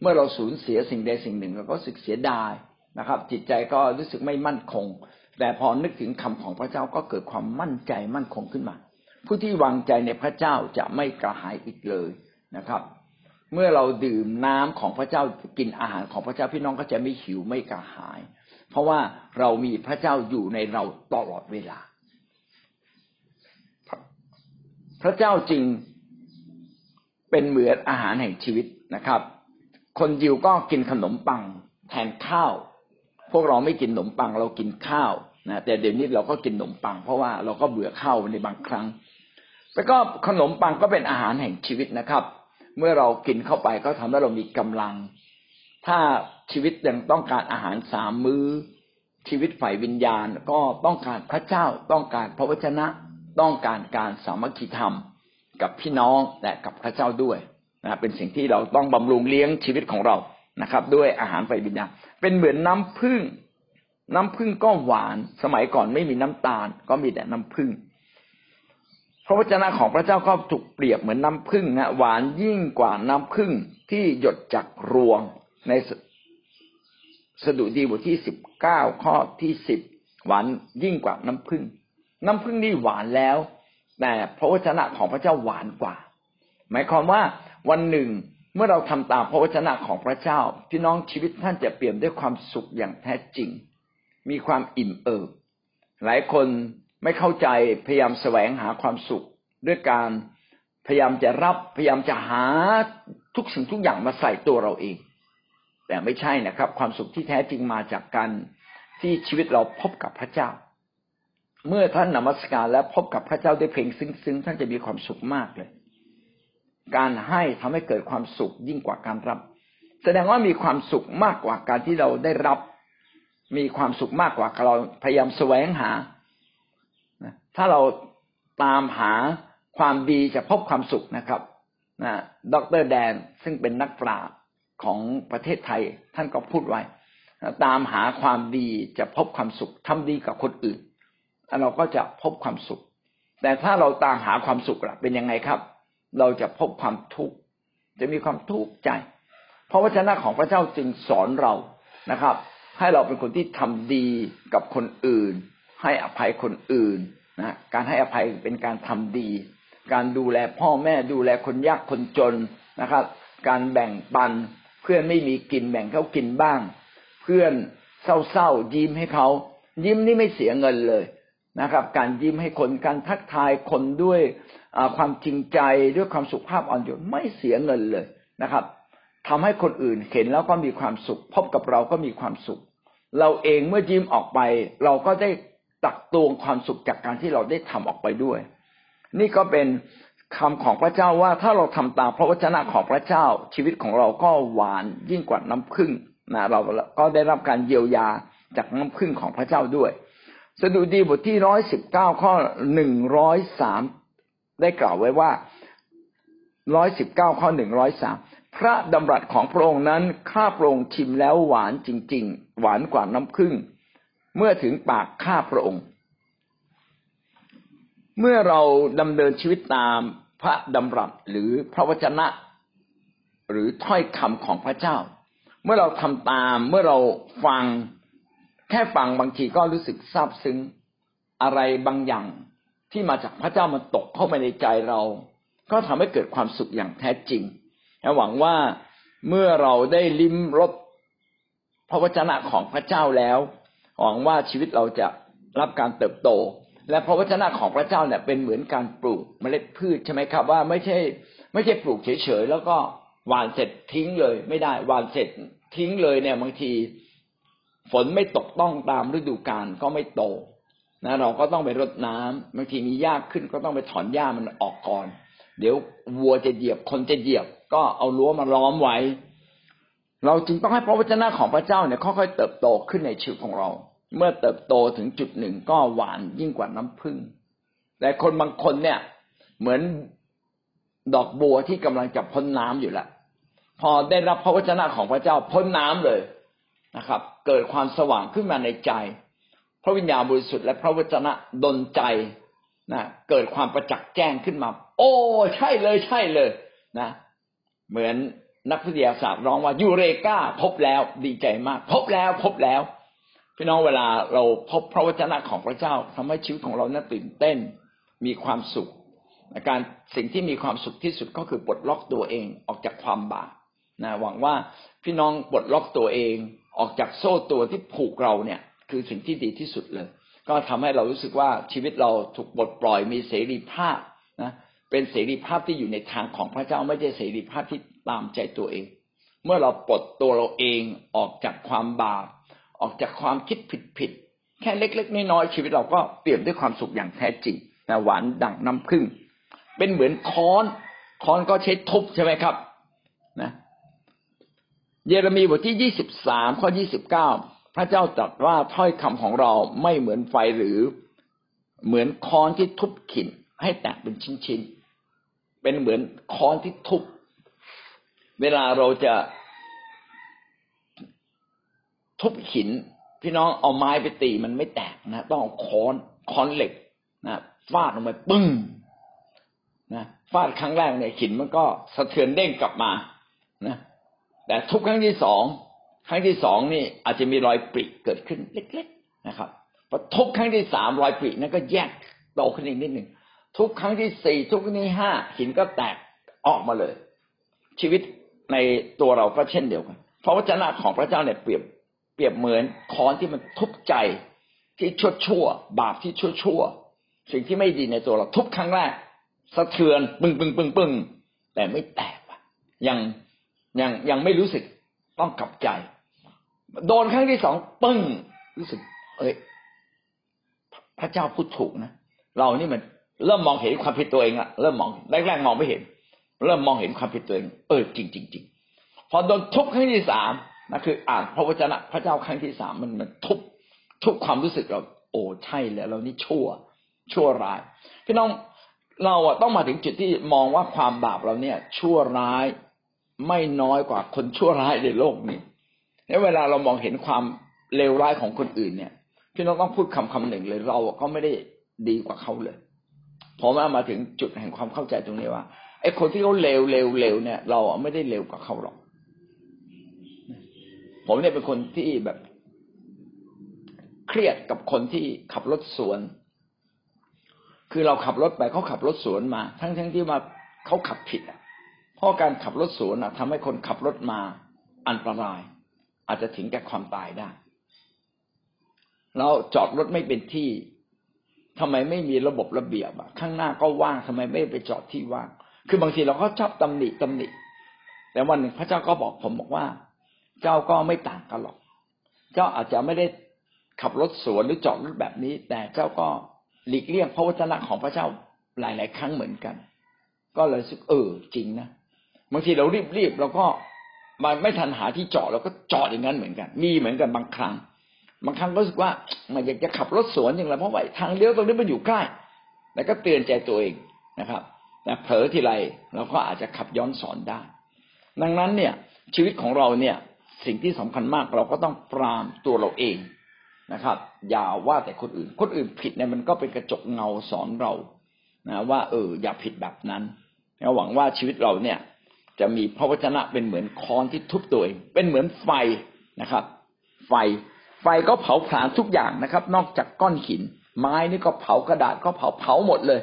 เมื่อเราสูญเสียสิ่งใดสิ่งหนึ่งเราก็สึกเสียดายนะครับ จิตใจก็รู้สึกไม่มั่นคง แต่พอนึกถึงคำของพระเจ้าก็เกิดความมั่นใจมั่นคงขึ้นมา ผู้ที่วางใจในพระเจ้าจะไม่กระหายอีกเลยนะครับ เมื่อเราดื่มน้ำของพระเจ้ากินอาหารของพระเจ้าพี่น้องก็จะไม่หิวไม่กระหาย เพราะว่าเรามีพระเจ้าอยู่ในเราตลอดเวลา พระเจ้าจึงเป็นเหมือนอาหารแห่งชีวิตนะครับ คนยิวก็กินขนมปังแทนข้าว พวกเราไม่กินขนมปังเรากินข้าวนะแต่เดี๋ยวนี้เราก็กินขนมปัง เพราะว่าเราก็เบื่อข้าวในบางครั้ง แล้วก็ขนมปังก็เป็นอาหารแห่งชีวิตนะครับ เมื่อเรากินเข้าไปก็ทำให้เรามีกำลัง ถ้าชีวิตยังต้องการอาหารสามมือ้อ ชีวิตฝ่ายวิญญาณก็ต้องการพระเจ้าต้องการพระวจนะ ต้องการการสามัคคีธรรม กับพี่น้องและกับพระเจ้าด้วยนะเป็นสิ่งที่เราต้องบำรุงเลี้ยงชีวิตของเรา นะครับ ด้วยอาหารฝ่ายวิญญาณเป็นเหมือนน้ำผึ้งน้ำผึ้งก็หวาน สมัยก่อนไม่มีน้ำตาล ก็มีแต่น้ำผึ้งพระวจนะของพระเจ้าก็ถูกเปรียบเหมือนน้ำผึ้งนะหวานยิ่งกว่าน้ำผึ้งที่หยดจากรวงในสดุดีบทที่สิบเก้าข้อที่สิบหวานยิ่งกว่าน้ำผึ้งน้ำผึ้งนี่หวานแล้ว แต่พระวจนะของพระเจ้าหวานกว่า หมายความว่าวันหนึ่ง เมื่อเราทำตามพระวจนะของพระเจ้า พี่น้องชีวิตท่านจะเปลี่ยนด้วยความสุขอย่างแท้จริง มีความอิ่มเอิบหลายคนไม่เข้าใจพยายามแสวงหาความสุข ด้วยการพยายามจะรับพยายามจะหาทุกสิ่งทุกอย่างมาใส่ตัวเราเอง แต่ไม่ใช่นะครับ ความสุขที่แท้จริงมาจากการที่ชีวิตเราพบกับพระเจ้า เมื่อท่านนมัสการและพบกับพระเจ้าด้วยเพลงซึ้งๆท่านจะมีความสุขมากเลย การให้ทำให้เกิดความสุขยิ่งกว่าการรับ แสดงว่ามีความสุขมากกว่าการที่เราได้รับ มีความสุขมากกว่าเราพยายามแสวงหา ถ้าเราตามหาความดีจะพบความสุขนะครับนะดรแดนซึ่งเป็นนักปราชญ์ของประเทศไทย ท่านก็พูดไว้ ตามหาความดีจะพบความสุขทำดีกับคนอื่น เราก็จะพบความสุข แต่ถ้าเราตามหาความสุขล่ะเป็นยังไงครับ เราจะพบความทุกข์จะมีความทุกข์ใจ เพราะวจนะของพระเจ้าจึงสอนเรานะครับ ให้เราเป็นคนที่ทำดีกับคนอื่น ให้อภัยคนอื่นนะการให้อภัยเป็นการทำดี การดูแลพ่อแม่ดูแลคนยากคนจนนะครับ การแบ่งปันเพื่อนไม่มีกินแบ่งเขากินบ้าง เพื่อนเศร้าๆยิ้มให้เขายิ้มนี่ไม่เสียเงินเลย นะครับ การยิ้มให้คนการทักทายคนด้วยความจริงใจด้วยความสุภาพอ่อนโยนไม่เสียเงินเลยนะครับทำให้คนอื่นเห็นแล้วก็มีความสุข พบกับเราก็มีความสุข เราเองเมื่อยิ้มออกไป เราก็ได้ตักตวงความสุขจากการที่เราได้ทำออกไปด้วย นี่ก็เป็นคำของพระเจ้าว่าถ้าเราทำตามพระวจนะของพระเจ้า ชีวิตของเราก็หวานยิ่งกว่าน้ำผึ้งนะเราก็ได้รับการเยียวยาจากน้ำผึ้งของพระเจ้าด้วย สดุดีบทที่ร้อยสิบเก้าข้อหนึ่งร้อยสามได้กล่าวไว้ว่าร้อยสิบเก้าข้อหนึ่งร้อยสามพระดำรัสของพระองค์นั้นข้าพระองค์ชิมแล้วหวานจริง ๆ หวานกว่าน้ำผึ้งเมื่อถึงปากข้าพระองค์ เมื่อเราดำเนินชีวิตตามพระดำรัสหรือพระวจนะ หรือถ้อยคำของพระเจ้า เมื่อเราทำตามเมื่อเราฟัง ค่ฟังบางทีก็รู้สึกซาบซึ้งอะไรบางอย่างที่มาจากพระเจ้ามันตกเข้าไปในใจเรา ก็ทำให้เกิดความสุขอย่างแท้จริงหวังว่าเมื่อเราได้ลิ้มรสพระวจนะของพระเจ้าแล้วหวังว่าชีวิตเราจะรับการเติบโต และพระวจนะของพระเจ้าเนี่ยเป็นเหมือนการปลูกเมล็ดพืชใช่ไหมครับ ว่าไม่ใช่ ไม่ใช่ปลูกเฉยๆแล้วก็หว่านเสร็จทิ้งเลย ไม่ได้หว่านเสร็จทิ้งเลยเนี่ยบางที ฝนไม่ตกต้องตามฤดูกาลก็ไม่โตนะเราก็ต้องไปรดน้ำบางทีมีหญ้าขึ้นก็ต้องไปถอนหญ้ามันออกก่อน เดี๋ยววัวจะเหยียบคนจะเหยียบ ก็เอารั้วมาล้อมไว้ เราจึงต้องให้พระวจนะของพระเจ้าเนี่ยค่อยๆเติบโตขึ้นในชีวิตของเรา เมื่อเติบโตถึงจุดหนึ่งก็หวานยิ่งกว่าน้ำผึ้งแต่คนบางคนเนี่ย เหมือนดอกบัวที่กำลังจะพ้นน้ำอยู่แล้วพอได้รับพระวจนะของพระเจ้าพ้นน้ำเลย นะครับ เกิดความสว่างขึ้นมาในใจ พระวิญญาณบริสุทธิ์และพระวจนะดลใจนะเกิดความประจักษ์แจ้งขึ้นมา โอ้ใช่เลยใช่เลยนะ เหมือนนักวิทยาศาสตร์ร้องว่ายูเรกาพบแล้วดีใจมาก พบแล้วพบแล้ว พี่น้องเวลาเราพบพระวจนะของพระเจ้าทำให้ชีวิตของเรานั้นตื่นเต้นมีความสุขการสิ่งที่มีความสุขที่สุดก็คือปลดล็อกตัวเองออกจากความบาปนะหวังว่าพี่น้องปลดล็อกตัวเอง ออกจากโซ่ตัวที่ผูกเราเนี่ย คือสิ่งที่ดีที่สุดเลย ก็ทำให้เรารู้สึกว่าชีวิตเราถูกปลดปล่อยมีเสรีภาพนะเป็นเสรีภาพที่อยู่ในทางของพระเจ้าไม่ใช่เสรีภาพที่ตามใจตัวเอง เมื่อเราปลดตัวเราเองออกจากความบาปออกจากความคิดผิดผิดแค่เล็กๆน้อยๆชีวิตเราก็เปลี่ยนด้วยความสุขอย่างแท้จริงนะหวานดั่งน้ำผึ้งเป็นเหมือนค้อนค้อนก็ใช้ทุบใช่ไหมครับ เยเรมีบทที่ยี่สิบสามข้อยี่สิบเก้าพระเจ้าตรัสว่าถ้อยคำของเราไม่เหมือนไฟหรือเหมือนค้อนที่ทุบขินให้แตกเป็นชิ้นๆ เป็นเหมือนค้อนที่ทุบ เวลาเราจะทุบหิน พี่น้องเอาไม้ไปตีมันไม่แตกนะ ต้องเอาค้อนค้อนเหล็กนะฟาดลงไปปึ้งนะฟาดครั้งแรกเนี่ยหินมันก็สะเทือนเด้งกลับมานะ แต่ทุบครั้งที่สองครั้งที่สองนี่อาจจะมีรอยปริเกิดขึ้นเล็ก ๆนะครับพอทุบครั้งที่สามรอยปรินั้นก็แยกโตขึ้นอีกนิดหนึ่งทุกครั้งที่สี่ทุกครั้งที่ห้าหินก็แตกออกมาเลย ชีวิตในตัวเราก็เช่นเดียวกันเพราะวจนะของพระเจ้าเนี่ยเปรียบเปรียบเหมือนค้อนที่มันทุบใจที่ชั่วชั่วบาปที่ชั่วชั่วสิ่งที่ไม่ดีในตัวเราทุบครั้งแรก สะเทือนปึ้งปึ้งปึ้งปึ้งแต่ไม่แตกว่ะยัง ยังยังไม่รู้สึกต้องกลับใจ โดนครั้งที่สองปึ้งรู้สึก เอ้ยพระเจ้าพูดถูกนะเรานี่มันเริ่มมองเห็นความผิดตัวเองอะเริ่มมองแรกๆมองไม่เห็น เริ่มมองเห็นความผิดตัวเอง เออจริงจริงจริงพอโดนทุบครั้งที่สามนะคือ อ่านพระวจนะพระเจ้าครั้งที่สามมันมันทุบทุบความรู้สึกเรา โอ้ใช่แล้ว เรานี่ชั่ว ชั่วร้าย พี่น้องเราอะต้องมาถึงจุดที่มองว่าความบาปเราเนี่ย ชั่วร้าย ไม่น้อยกว่าคนชั่วร้ายในโลกนี้แล้วเวลาเรามองเห็นความเลวร้ายของคนอื่นเนี่ยพี่น้องต้องพูดคำคำหนึ่งเลยเราก็ไม่ได้ดีกว่าเขาเลยพอมามาถึงจุดแห่งความเข้าใจตรงนี้ว่าไอ้คนที่เขาเลวเลวเลวเนี่ย เราไม่ได้เลวกว่าเขาหรอก ผมเนี่ยเป็นคนที่แบบเครียดกับคนที่ขับรถสวน คือเราขับรถไปเขาขับรถสวนมา ทั้งทั้งที่มาเขาขับผิดอะ เพราะการขับรถสวนอะทำให้คนขับรถมาอันตราย อาจจะถึงแก่ความตายได้ เราจอดรถไม่เป็นที่ทำไมไม่มีระบบระเบียบอะข้างหน้าก็ว่างทำไมไม่ไปจอดที่ว่าง คือบางทีเราก็ชอบตำหนิตำหนิ แต่วันหนึ่งพระเจ้าก็บอกผมบอกว่า เจ้าก็ไม่ต่างกันหรอก เจ้าอาจจะไม่ได้ขับรถสวนหรือจอดรถแบบนี้ แต่เจ้าก็หลีกเลี่ยงพระวจนะของพระเจ้าหลาย ๆ ครั้งเหมือนกัน ก็เลยสึกเออจริงนะ บางทีเรารีบๆเราก็มันไม่ทันหาที่จอดเราก็จอดอย่างนั้นเหมือนกัน มีเหมือนกันบางครั้ง บางครั้งก็รู้สึกว่ามันอยากจะขับรถสวนอย่างไรเพราะว่าทางเลี้ยวตรงนี้มันอยู่ใกล้ แล้วก็เตือนใจตัวเองนะครับแต่เผลอทีไรเราก็อาจจะขับย้อนสอนได้ ดังนั้นเนี่ยชีวิตของเราเนี่ยสิ่งที่สำคัญมากเราก็ต้องปรามตัวเราเองนะครับ อย่าว่าแต่คนอื่น คนอื่นผิดเนี่ยมันก็เป็นกระจกเงาสอนเรานะว่าเอออย่าผิดแบบนั้นหวังว่าชีวิตเราเนี่ย จะมีพระวจนะเป็นเหมือนค้อนที่ทุบตัวเอง เป็นเหมือนไฟนะครับ ไฟ ไฟก็เผาผลาญทุกอย่างนะครับ นอกจากก้อนหิน ไม้นี่ก็เผากระดาษก็เผาเผาหมดเลย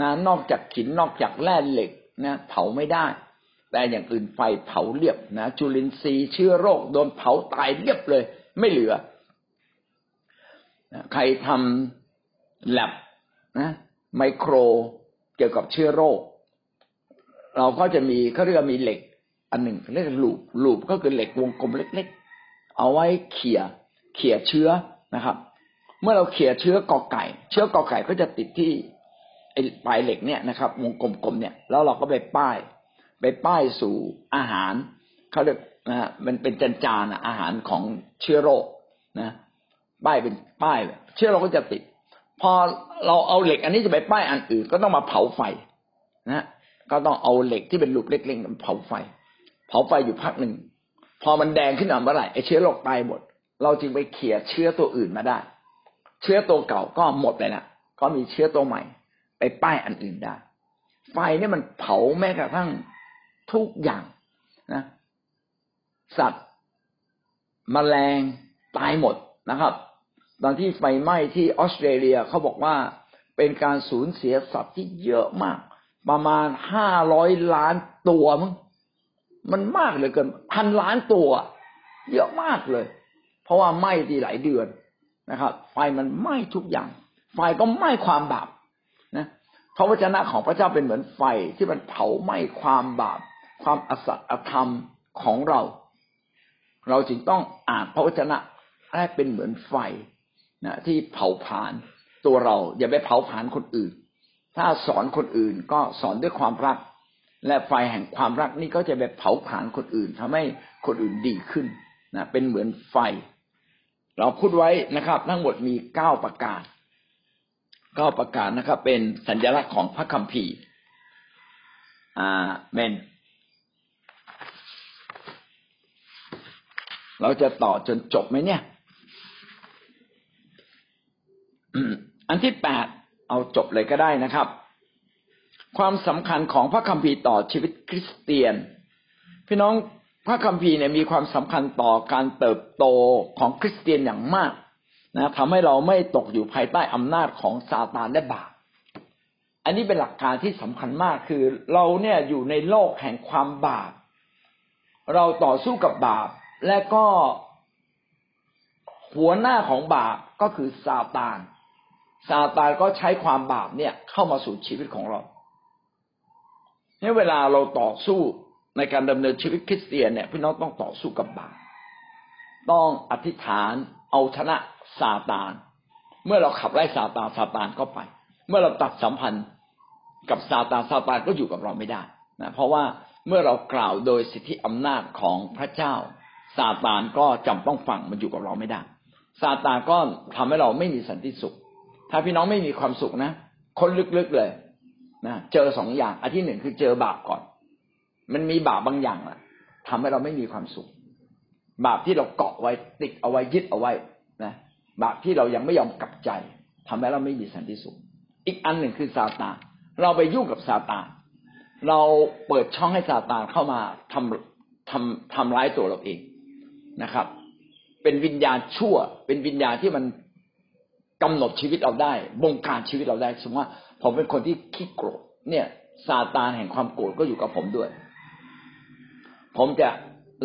นะนอกจากหินนอกจากแร่เหล็กนะเผาไม่ได้ แต่อย่างอื่นไฟเผาเรียบนะจุลินทรีย์เชื้อโรคโดนเผาตายเรียบเลย ไม่เหลือใครทำแลบนะไมโครเกี่ยวกับเชื้อโรค เราก็จะมีเขาเรียกมีเหล็ก อันหนึ่งเรียกลูปลูปก็คือเหล็กวงกลมเล็ก ๆ เอาไว้เขี่ยเขี่ยเชื้อนะครับ เมื่อเราเขี่ยเชื้อกอไก่ เชื้อกอไก่ก็จะติดที่ไอ้ปลายเหล็กเนี่ยนะครับ วงกลมๆเนี่ยแล้วเราก็ไปป้าย ไปป้ายสู่อาหารเขาเรียกนะมันเป็นจานจานอาหารของเชื้อโรคนะป้ายเป็นป้าย เชื้อโรคก็จะติด พอเราเอาเหล็ก อันนี้จะไปป้ายอันอื่นก็ต้องมาเผาไฟนะ ก็ต้องเอาเหล็กที่เป็นลูกเล็กๆเผาไฟ เผาไฟอยู่พักหนึ่ง พอมันแดงขึ้นมาเมื่อไหร่ไอ้เชื้อโรคตายหมด เราจึงไปเขี่ยเชื้อตัวอื่นมาได้ เชื้อตัวเก่าก็หมดเลยนะก็มีเชื้อตัวใหม่ ไปป้ายอันอื่นได้ ไฟนี่มันเผาแม้กระทั่งทุกอย่างนะ สัตว์มแมลงตายหมดนะครับ ตอนที่ไฟไหม้ที่ออสเตรเลียเขาบอกว่าเป็นการสูญเสียสัตว์ที่เยอะมาก ประมาณห้าร้อยล้านตัวมั้งมันมากเลยเกินพันล้านตัว เยอะมากเลย เพราะว่าไหม้ทีหลายเดือนนะครับ ไฟมันไหม้ทุกอย่าง ไฟก็ไหม้ความบาปนะพระวจนะของพระเจ้าเป็นเหมือนไฟที่มันเผาไหม้ความบาป ความอสัตย์อธรรมของเรา เราจึงต้องอ่านพระวจนะให้เป็นเหมือนไฟนะที่เผาผลาญตัวเรา อย่าไปเผาผลาญคนอื่น ถ้าสอนคนอื่นก็สอนด้วยความรัก และไฟแห่งความรักนี่ก็จะไปเผาผลาญคนอื่นทำให้คนอื่นดีขึ้นนะเป็นเหมือนไฟ เราพูดไว้นะครับ ทั้งหมดมีเก้าประการเก้าประการนะครับ เป็นสัญลักษณ์ของพระคัมภีร์อ่าเมนเราจะต่อจนจบไหมเนี่ย อันที่แปด เอาจบเลยก็ได้นะครับ ความสำคัญของพระคัมภีร์ต่อชีวิตคริสเตียน พี่น้องพระคัมภีร์เนี่ยมีความสำคัญต่อการเติบโตของคริสเตียนอย่างมากนะทำให้เราไม่ตกอยู่ภายใต้อำนาจของซาตานและบาปอันนี้เป็นหลักการที่สำคัญมากคือเราเนี่ยอยู่ในโลกแห่งความบาป เราต่อสู้กับบาปและก็หัวหน้าของบาปก็คือซาตาน ซาตานก็ใช้ความบาปเนี่ยเข้ามาสู่ชีวิตของเราเนี่ยเวลาเราต่อสู้ในการดำเนินชีวิตคริสเตียนเนี่ยพี่น้องต้องต่อสู้กับบาปต้องอธิษฐานเอาชนะซาตาน เมื่อเราขับไล่ซาตานซาตานก็ไป เมื่อเราตัดสัมพันธ์กับซาตานซาตานก็อยู่กับเราไม่ได้นะเพราะว่าเมื่อเรากล่าวโดยสิทธิอำนาจของพระเจ้าซาตานก็จำต้องฟังมันอยู่กับเราไม่ได้ซาตานก็ทำให้เราไม่มีสันติสุข ถ้าพี่น้องไม่มีความสุขนะคนลึกๆเลยนะเจอสองอย่าง อันที่หนึ่งคือเจอบาปก่อน มันมีบาปบางอย่างอะทำให้เราไม่มีความสุข บาปที่เราเกาะไว้ติดเอาไว้ยึดเอาไว้นะบาปที่เรายังไม่ยอมกลับใจทำให้เราไม่มีสันติสุข อีกอันหนึ่งคือซาตานเราไปยุ่งกับซาตานเราเปิดช่องให้ซาตานเข้ามาทำทำทำร้ายตัวเราเองนะครับ เป็นวิญญาณชั่ว เป็นวิญญาณที่มัน กำหนดชีวิตเราได้ บงการชีวิตเราได้สมมติว่าผมเป็นคนที่ขี้โกรธเนี่ยซาตานแห่งความโกรธก็อยู่กับผมด้วย ผมจะ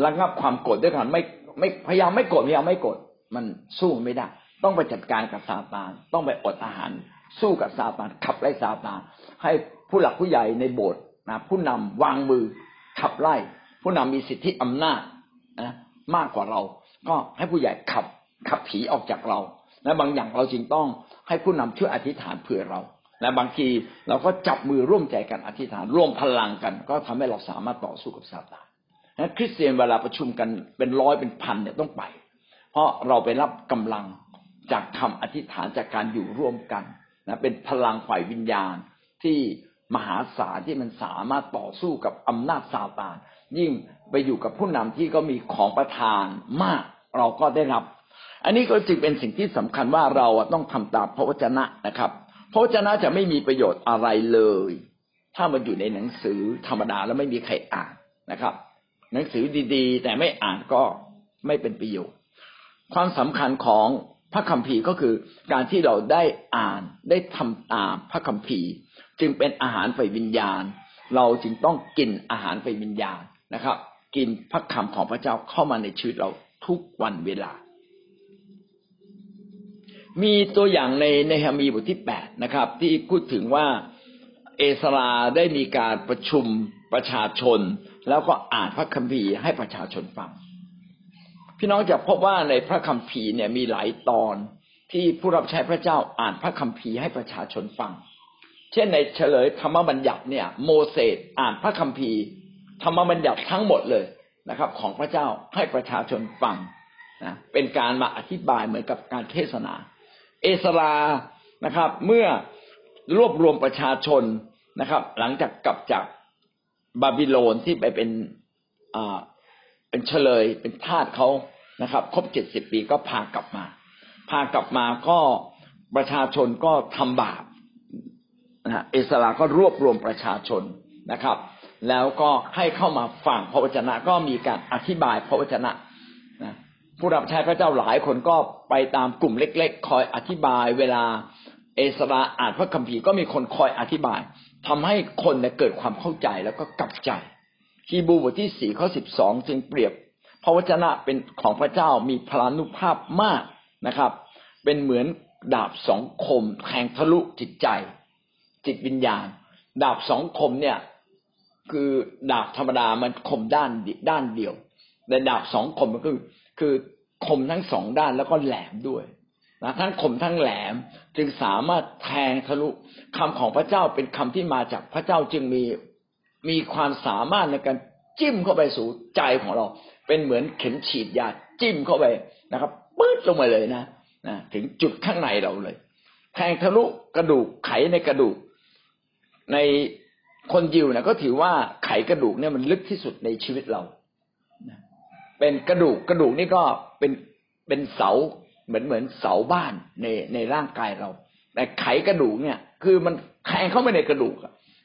ระงับความโกรธด้วยกันไม่ไม่พยายามไม่โกรธพยายามไม่โกรธมันสู้ไม่ได้ ต้องไปจัดการกับซาตาน ต้องไปอดอาหาร สู้กับซาตานขับไล่ซาตานให้ผู้หลักผู้ใหญ่ในโบสถ์นะผู้นำวางมือขับไล่ ผู้นำมีสิทธิอำนาจนะมากกว่าเรา ก็ให้ผู้ใหญ่ขับขับผีออกจากเรา และบางอย่างเราจึงต้องให้ผู้นำช่วยอธิษฐานเผื่อเรา และบางทีเราก็จับมือร่วมใจกันอธิษฐานร่วมพลังกัน ก็ทำให้เราสามารถต่อสู้กับซาตานนะคริสเตียนเวลาประชุมกันเป็นร้อยเป็นพันเนี่ยต้องไป เพราะเราไปรับกำลังจากคำอธิษฐานจากการอยู่ร่วมกันนะเป็นพลังฝ่ายวิญญาณที่มหาศาลที่มันสามารถต่อสู้กับอำนาจซาตาน ยิ่งไปอยู่กับผู้นำที่ก็มีของประทานมากเราก็ได้รับ อันนี้ก็จึงเป็นสิ่งที่สำคัญว่าเราต้องทำตามพระวจนะนะครับ พระวจนะจะไม่มีประโยชน์อะไรเลย ถ้ามันอยู่ในหนังสือธรรมดาแล้วไม่มีใครอ่านนะครับ หนังสือดีๆ แต่ไม่อ่านก็ไม่เป็นประโยชน์ ความสำคัญของพระคัมภีร์ก็คือการที่เราได้อ่านได้ทำตามพระคัมภีร์ จึงเป็นอาหารไฟวิญญาณ เราจึงต้องกินอาหารไฟวิญญาณนะครับ กินพระคำของพระเจ้าเข้ามาในชีวิตเราทุกวันเวลา มีตัวอย่างในในฮามีบทที่แปดนะครับ ที่พูดถึงว่าเอสราได้มีการประชุมประชาชน แล้วก็อ่านพระคัมภีร์ให้ประชาชนฟัง พี่น้องจะพบว่าในพระคัมภีร์เนี่ยมีหลายตอนที่ผู้รับใช้พระเจ้าอ่านพระคัมภีร์ให้ประชาชนฟัง เช่นในเฉลยธรรมบัญญัติเนี่ย โมเสสอ่านพระคัมภีร์ ธรรมบัญญัติทั้งหมดเลยนะครับ ของพระเจ้าให้ประชาชนฟังนะเป็นการมาอธิบายเหมือนกับการเทศนา เอสรานะครับ เมื่อรวบรวมประชาชนนะครับ หลังจากกลับจากบาบิโลนที่ไปเป็นอ่าเป็นเฉลยเป็นทาสเขานะครับ ครบเจ็ดสิบปีก็พากลับมา พากลับมาก็ประชาชนก็ทำบาปนะเอสราก็รวบรวมประชาชนนะครับ แล้วก็ให้เข้ามาฟังพระวจนะก็มีการอธิบายพระวจนะ ผู้รับใช้พระเจ้าหลายคนก็ไปตามกลุ่มเล็ก ๆ คอยอธิบายเวลาเอสราอ่านพระคัมภีร์ก็มีคนคอยอธิบายทำให้คนเนี่ยเกิดความเข้าใจแล้วก็กลับใจฮีบูบทที่สี่ข้อสิบสองจึงเปรียบ พระวจนะเป็นของพระเจ้ามีพลานุภาพมากนะครับ เป็นเหมือนดาบสองคมแทงทะลุจิตใจ จิตวิญญาณ ดาบสองคมเนี่ย คือดาบธรรมดามันคมด้านด้านเดียวแต่ดาบสองคมมันคือ คือ คมทั้งสองด้านแล้วก็แหลมด้วยนะทั้งคมทั้งแหลมจึงสามารถแทงทะลุคำของพระเจ้าเป็นคำที่มาจากพระเจ้าจึงมีมีความสามารถในการจิ้มเข้าไปสู่ใจของเรา เป็นเหมือนเข็มฉีดยาจิ้มเข้าไปนะครับปื๊ดลงมาเลยนะนะถึงจุดข้างในเราเลย แทงทะลุกระดูกไขในกระดูก ในคนยิวนี่ยก็ถือว่าไขกระดูกเนี่ยมันลึกที่สุดในชีวิตเรา เป็นกระดูกกระดูกนี่ก็เป็นเป็นเสาเหมือนเหมือนเสาบ้านในในร่างกายเรา แต่ไขกระดูกเนี่ย คือมันแทงเข้าไปในกระดูก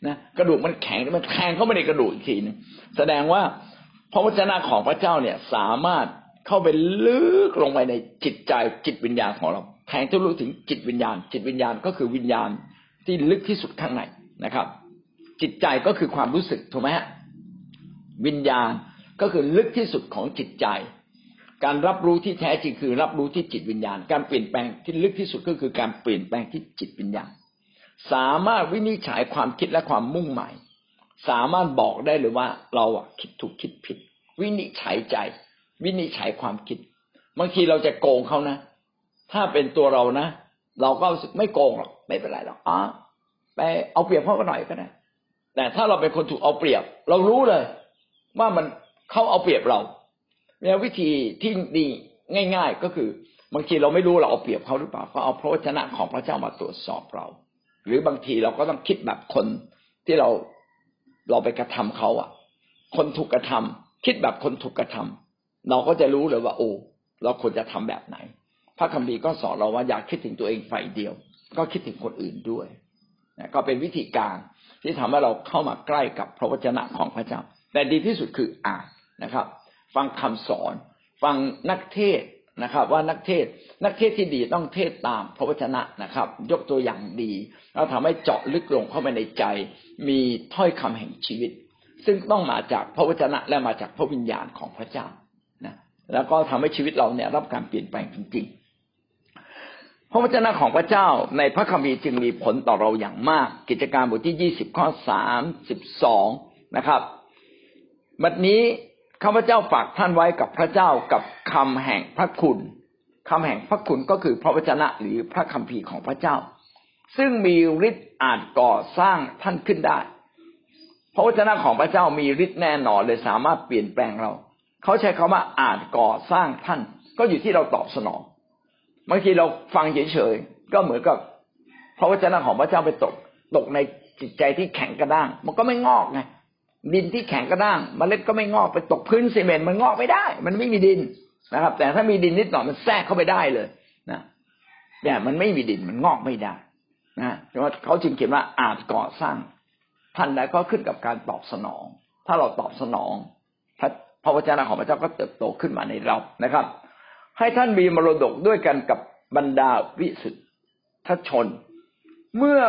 นะกระดูกมันแข็งมันแทงเข้าไปในกระดูกอีกทีนึงแสดงว่าพระวจนะของพระเจ้าเนี่ยสามารถเข้าไปลึกลงไปในจิตใจจิตวิญญาณของเราแทงทะลุถึงจิตวิญญาณ จิตวิญญาณก็คือวิญญาณที่ลึกที่สุดข้างในนะครับ จิตใจก็คือความรู้สึกถูกไหมฮะวิญญาณ ก็คือลึกที่สุดของจิตใจ การรับรู้ที่แท้จริงคือ รับรู้ที่จิตวิญญาณ การเปลี่ยนแปลงที่ลึกที่สุดก็คือการเปลี่ยนแปลงที่จิตวิญญาณ สามารถวินิจฉัยความคิดและความมุ่งหมาย สามารถบอกได้เลยว่าเราอะคิดถูกคิดผิด วินิจฉัยใจ วินิจฉัยความคิด บางทีเราจะโกงเขานะ ถ้าเป็นตัวเรานะ เราก็รู้สึกไม่โกงหรอกไม่เป็นไรหรอกอ๋อไปเอาเปรียบเขาก็หน่อยก็ได้แต่ถ้าเราเป็นคนถูกเอาเปรียบ เรารู้เลย ว่ามัน เขาเอาเปรียบเราเนี่ยวิธีที่ดีง่าย ๆ ก็คือบางทีเราไม่รู้เราเอาเปรียบเขาหรือเปล่าก็เอาพระวจนะของพระเจ้ามาตรวจสอบเรา หรือบางทีเราก็ต้องคิดแบบคนที่เราเราไปกระทำเขาอะ คนถูกกระทำคิดแบบคนถูกกระทำเราก็จะรู้เลยว่า โอ้เราควรจะทำแบบไหน พระคัมภีร์ก็สอนเราว่าอยากคิดถึงตัวเองฝ่ายเดียว ก็คิดถึงคนอื่นด้วยนะก็เป็นวิธีการที่ทำให้เราเข้ามาใกล้กับพระวจนะของพระเจ้า แต่ดีที่สุดคืออ่าน นะครับ ฟังคำสอน ฟังนักเทศนะครับ ว่านักเทศนักเทศที่ดีต้องเทศตามพระวจนะนะครับ ยกตัวอย่างดีแล้วทำให้เจาะลึกลงเข้าไปในใจ มีถ้อยคำแห่งชีวิต ซึ่งต้องมาจากพระวจนะและมาจากพระวิญญาณของพระเจ้านะแล้วก็ทำให้ชีวิตเราเนี่ยรับการเปลี่ยนแปลงจริง ๆพระวจนะของพระเจ้าในพระคัมภีร์จึงมีผลต่อเราอย่างมาก กิจการบทที่ยี่สิบข้อสามสิบสองนะครับ บัดนี้ ข้าพเจ้าฝากท่านไว้กับพระเจ้ากับคำแห่งพระคุณคำแห่งพระคุณก็คือพระวจนะหรือพระคัมภีร์ของพระเจ้า ซึ่งมีฤทธิ์อาจก่อสร้างท่านขึ้นได้ พระวจนะของพระเจ้ามีฤทธิ์แน่นอนเลยสามารถเปลี่ยนแปลงเรา เขาใช้คาว่าอาจก่อสร้างท่าน ก็อยู่ที่เราตอบสนองบางทีเราฟังเฉยๆก็เหมือนกับพระวจนะของพระเจ้าไปตกตกในจิตใจที่แข็งกระด้าง มันก็ไม่งอกไง ดินที่แข็งกระด้างมเมล็ดก็ไม่งอกไปตกพื้นซีเมนต์มันงอกไม่ได้ มันไม่มีดินนะครับ แต่ถ้ามีดินนิดหน่อยมันแทรกเข้าไปได้เลยนะแต่มันไม่มีดินมันงอกไม่ได้นะเพราะเขาจึงเขียนว่าอาจก่อสร้างท่านใดก็ขึ้นกับการตอบสนอง ถ้าเราตอบสนองพระพระวจนะของพระเจ้าก็เติบโตขึ้นมาในเรานะครับ ให้ท่านมีมรดกด้วยกันกับบรรดาวิสุทธชน เมื่อ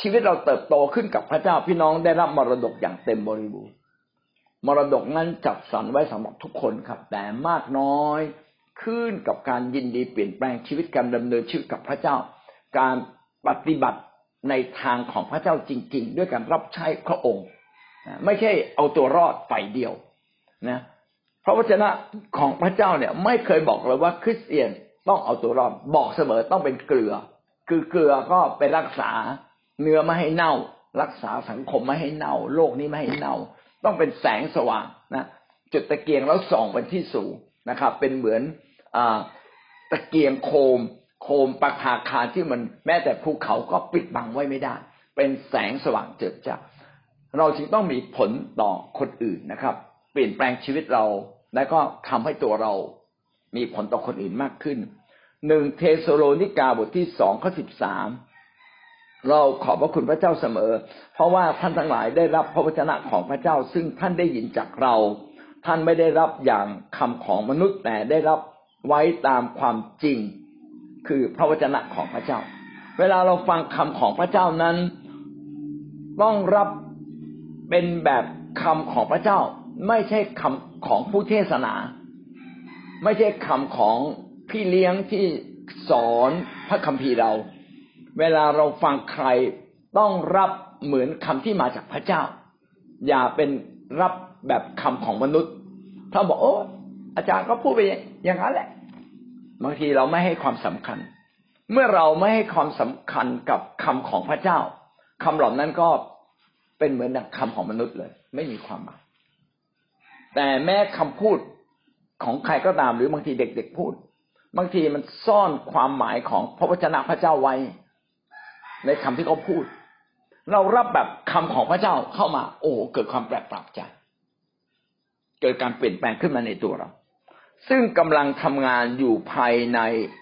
ชีวิตเราเติบโตขึ้นกับพระเจ้าพี่น้องได้รับมรดกอย่างเต็มบริบูรณ์มรดกนั้นจัดสรรไว้สำหรับทุกคนครับ แต่มากน้อยขึ้นกับการยินดีเปลี่ยนแปลงชีวิตการดำเนินชีวิตกับพระเจ้า การปฏิบัติในทางของพระเจ้าจริง ๆ ด้วยการรับใช้พระองค์ไม่ใช่เอาตัวรอดฝ่ายเดียวนะพระวจนะของพระเจ้าเนี่ยไม่เคยบอกเลยว่าคริสเตียนต้องเอาตัวรอดบอกเสมอต้องเป็นเกลือ คือเกลือก็ไปรักษา เนื้อไม่ให้เน่า รักษาสังคมไม่ให้เน่า โลกนี้ไม่ให้เน่า ต้องเป็นแสงสว่างนะจุดตะเกียงแล้วส่องไปที่สูงนะครับ เป็นเหมือนอตะเกียงโคม โคมปะคาคาที่มันแม้แต่ภูเขาก็ปิดบังไว้ไม่ได้ เป็นแสงสว่างเจิดจ้าเราจึงต้องมีผลต่อคนอื่นนะครับ เปลี่ยนแปลงชีวิตเรา และก็ทำให้ตัวเรามีผลต่อคนอื่นมากขึ้นหนึ่งเทสโลนิกาบทที่สองข้อสิบสาม เราขอบพระคุณพระเจ้าเสมอ เพราะว่าท่านทั้งหลายได้รับพระวจนะของพระเจ้า ซึ่งท่านได้ยินจากเรา ท่านไม่ได้รับอย่างคำของมนุษย์แต่ได้รับไว้ตามความจริง คือพระวจนะของพระเจ้า เวลาเราฟังคำของพระเจ้านั้น ต้องรับเป็นแบบคำของพระเจ้า ไม่ใช่คำของผู้เทศนา ไม่ใช่คำของพี่เลี้ยงที่สอนพระคัมภีร์เรา เวลาเราฟังใครต้องรับเหมือนคำที่มาจากพระเจ้า อย่าเป็นรับแบบคำของมนุษย์ ถ้าบอกโอ้อาจารย์ก็พูดไปอย่างนั้นแหละ บางทีเราไม่ให้ความสำคัญ เมื่อเราไม่ให้ความสำคัญกับคำของพระเจ้าคำเหล่านั้นก็เป็นเหมือนดังคำของมนุษย์เลย ไม่มีความหมายแต่แม้คำพูดของใครก็ตามหรือบางทีเด็กๆพูด บางทีมันซ่อนความหมายของพระวจนะพระเจ้าไว้ ในคำที่เขาพูด เรารับแบบคำของพระเจ้าเข้ามา โอ้เกิดความแปลกประหลาดใจ เกิดการเปลี่ยนแปลงขึ้นมาในตัวเรา ซึ่งกำลังทำงานอยู่ภายใน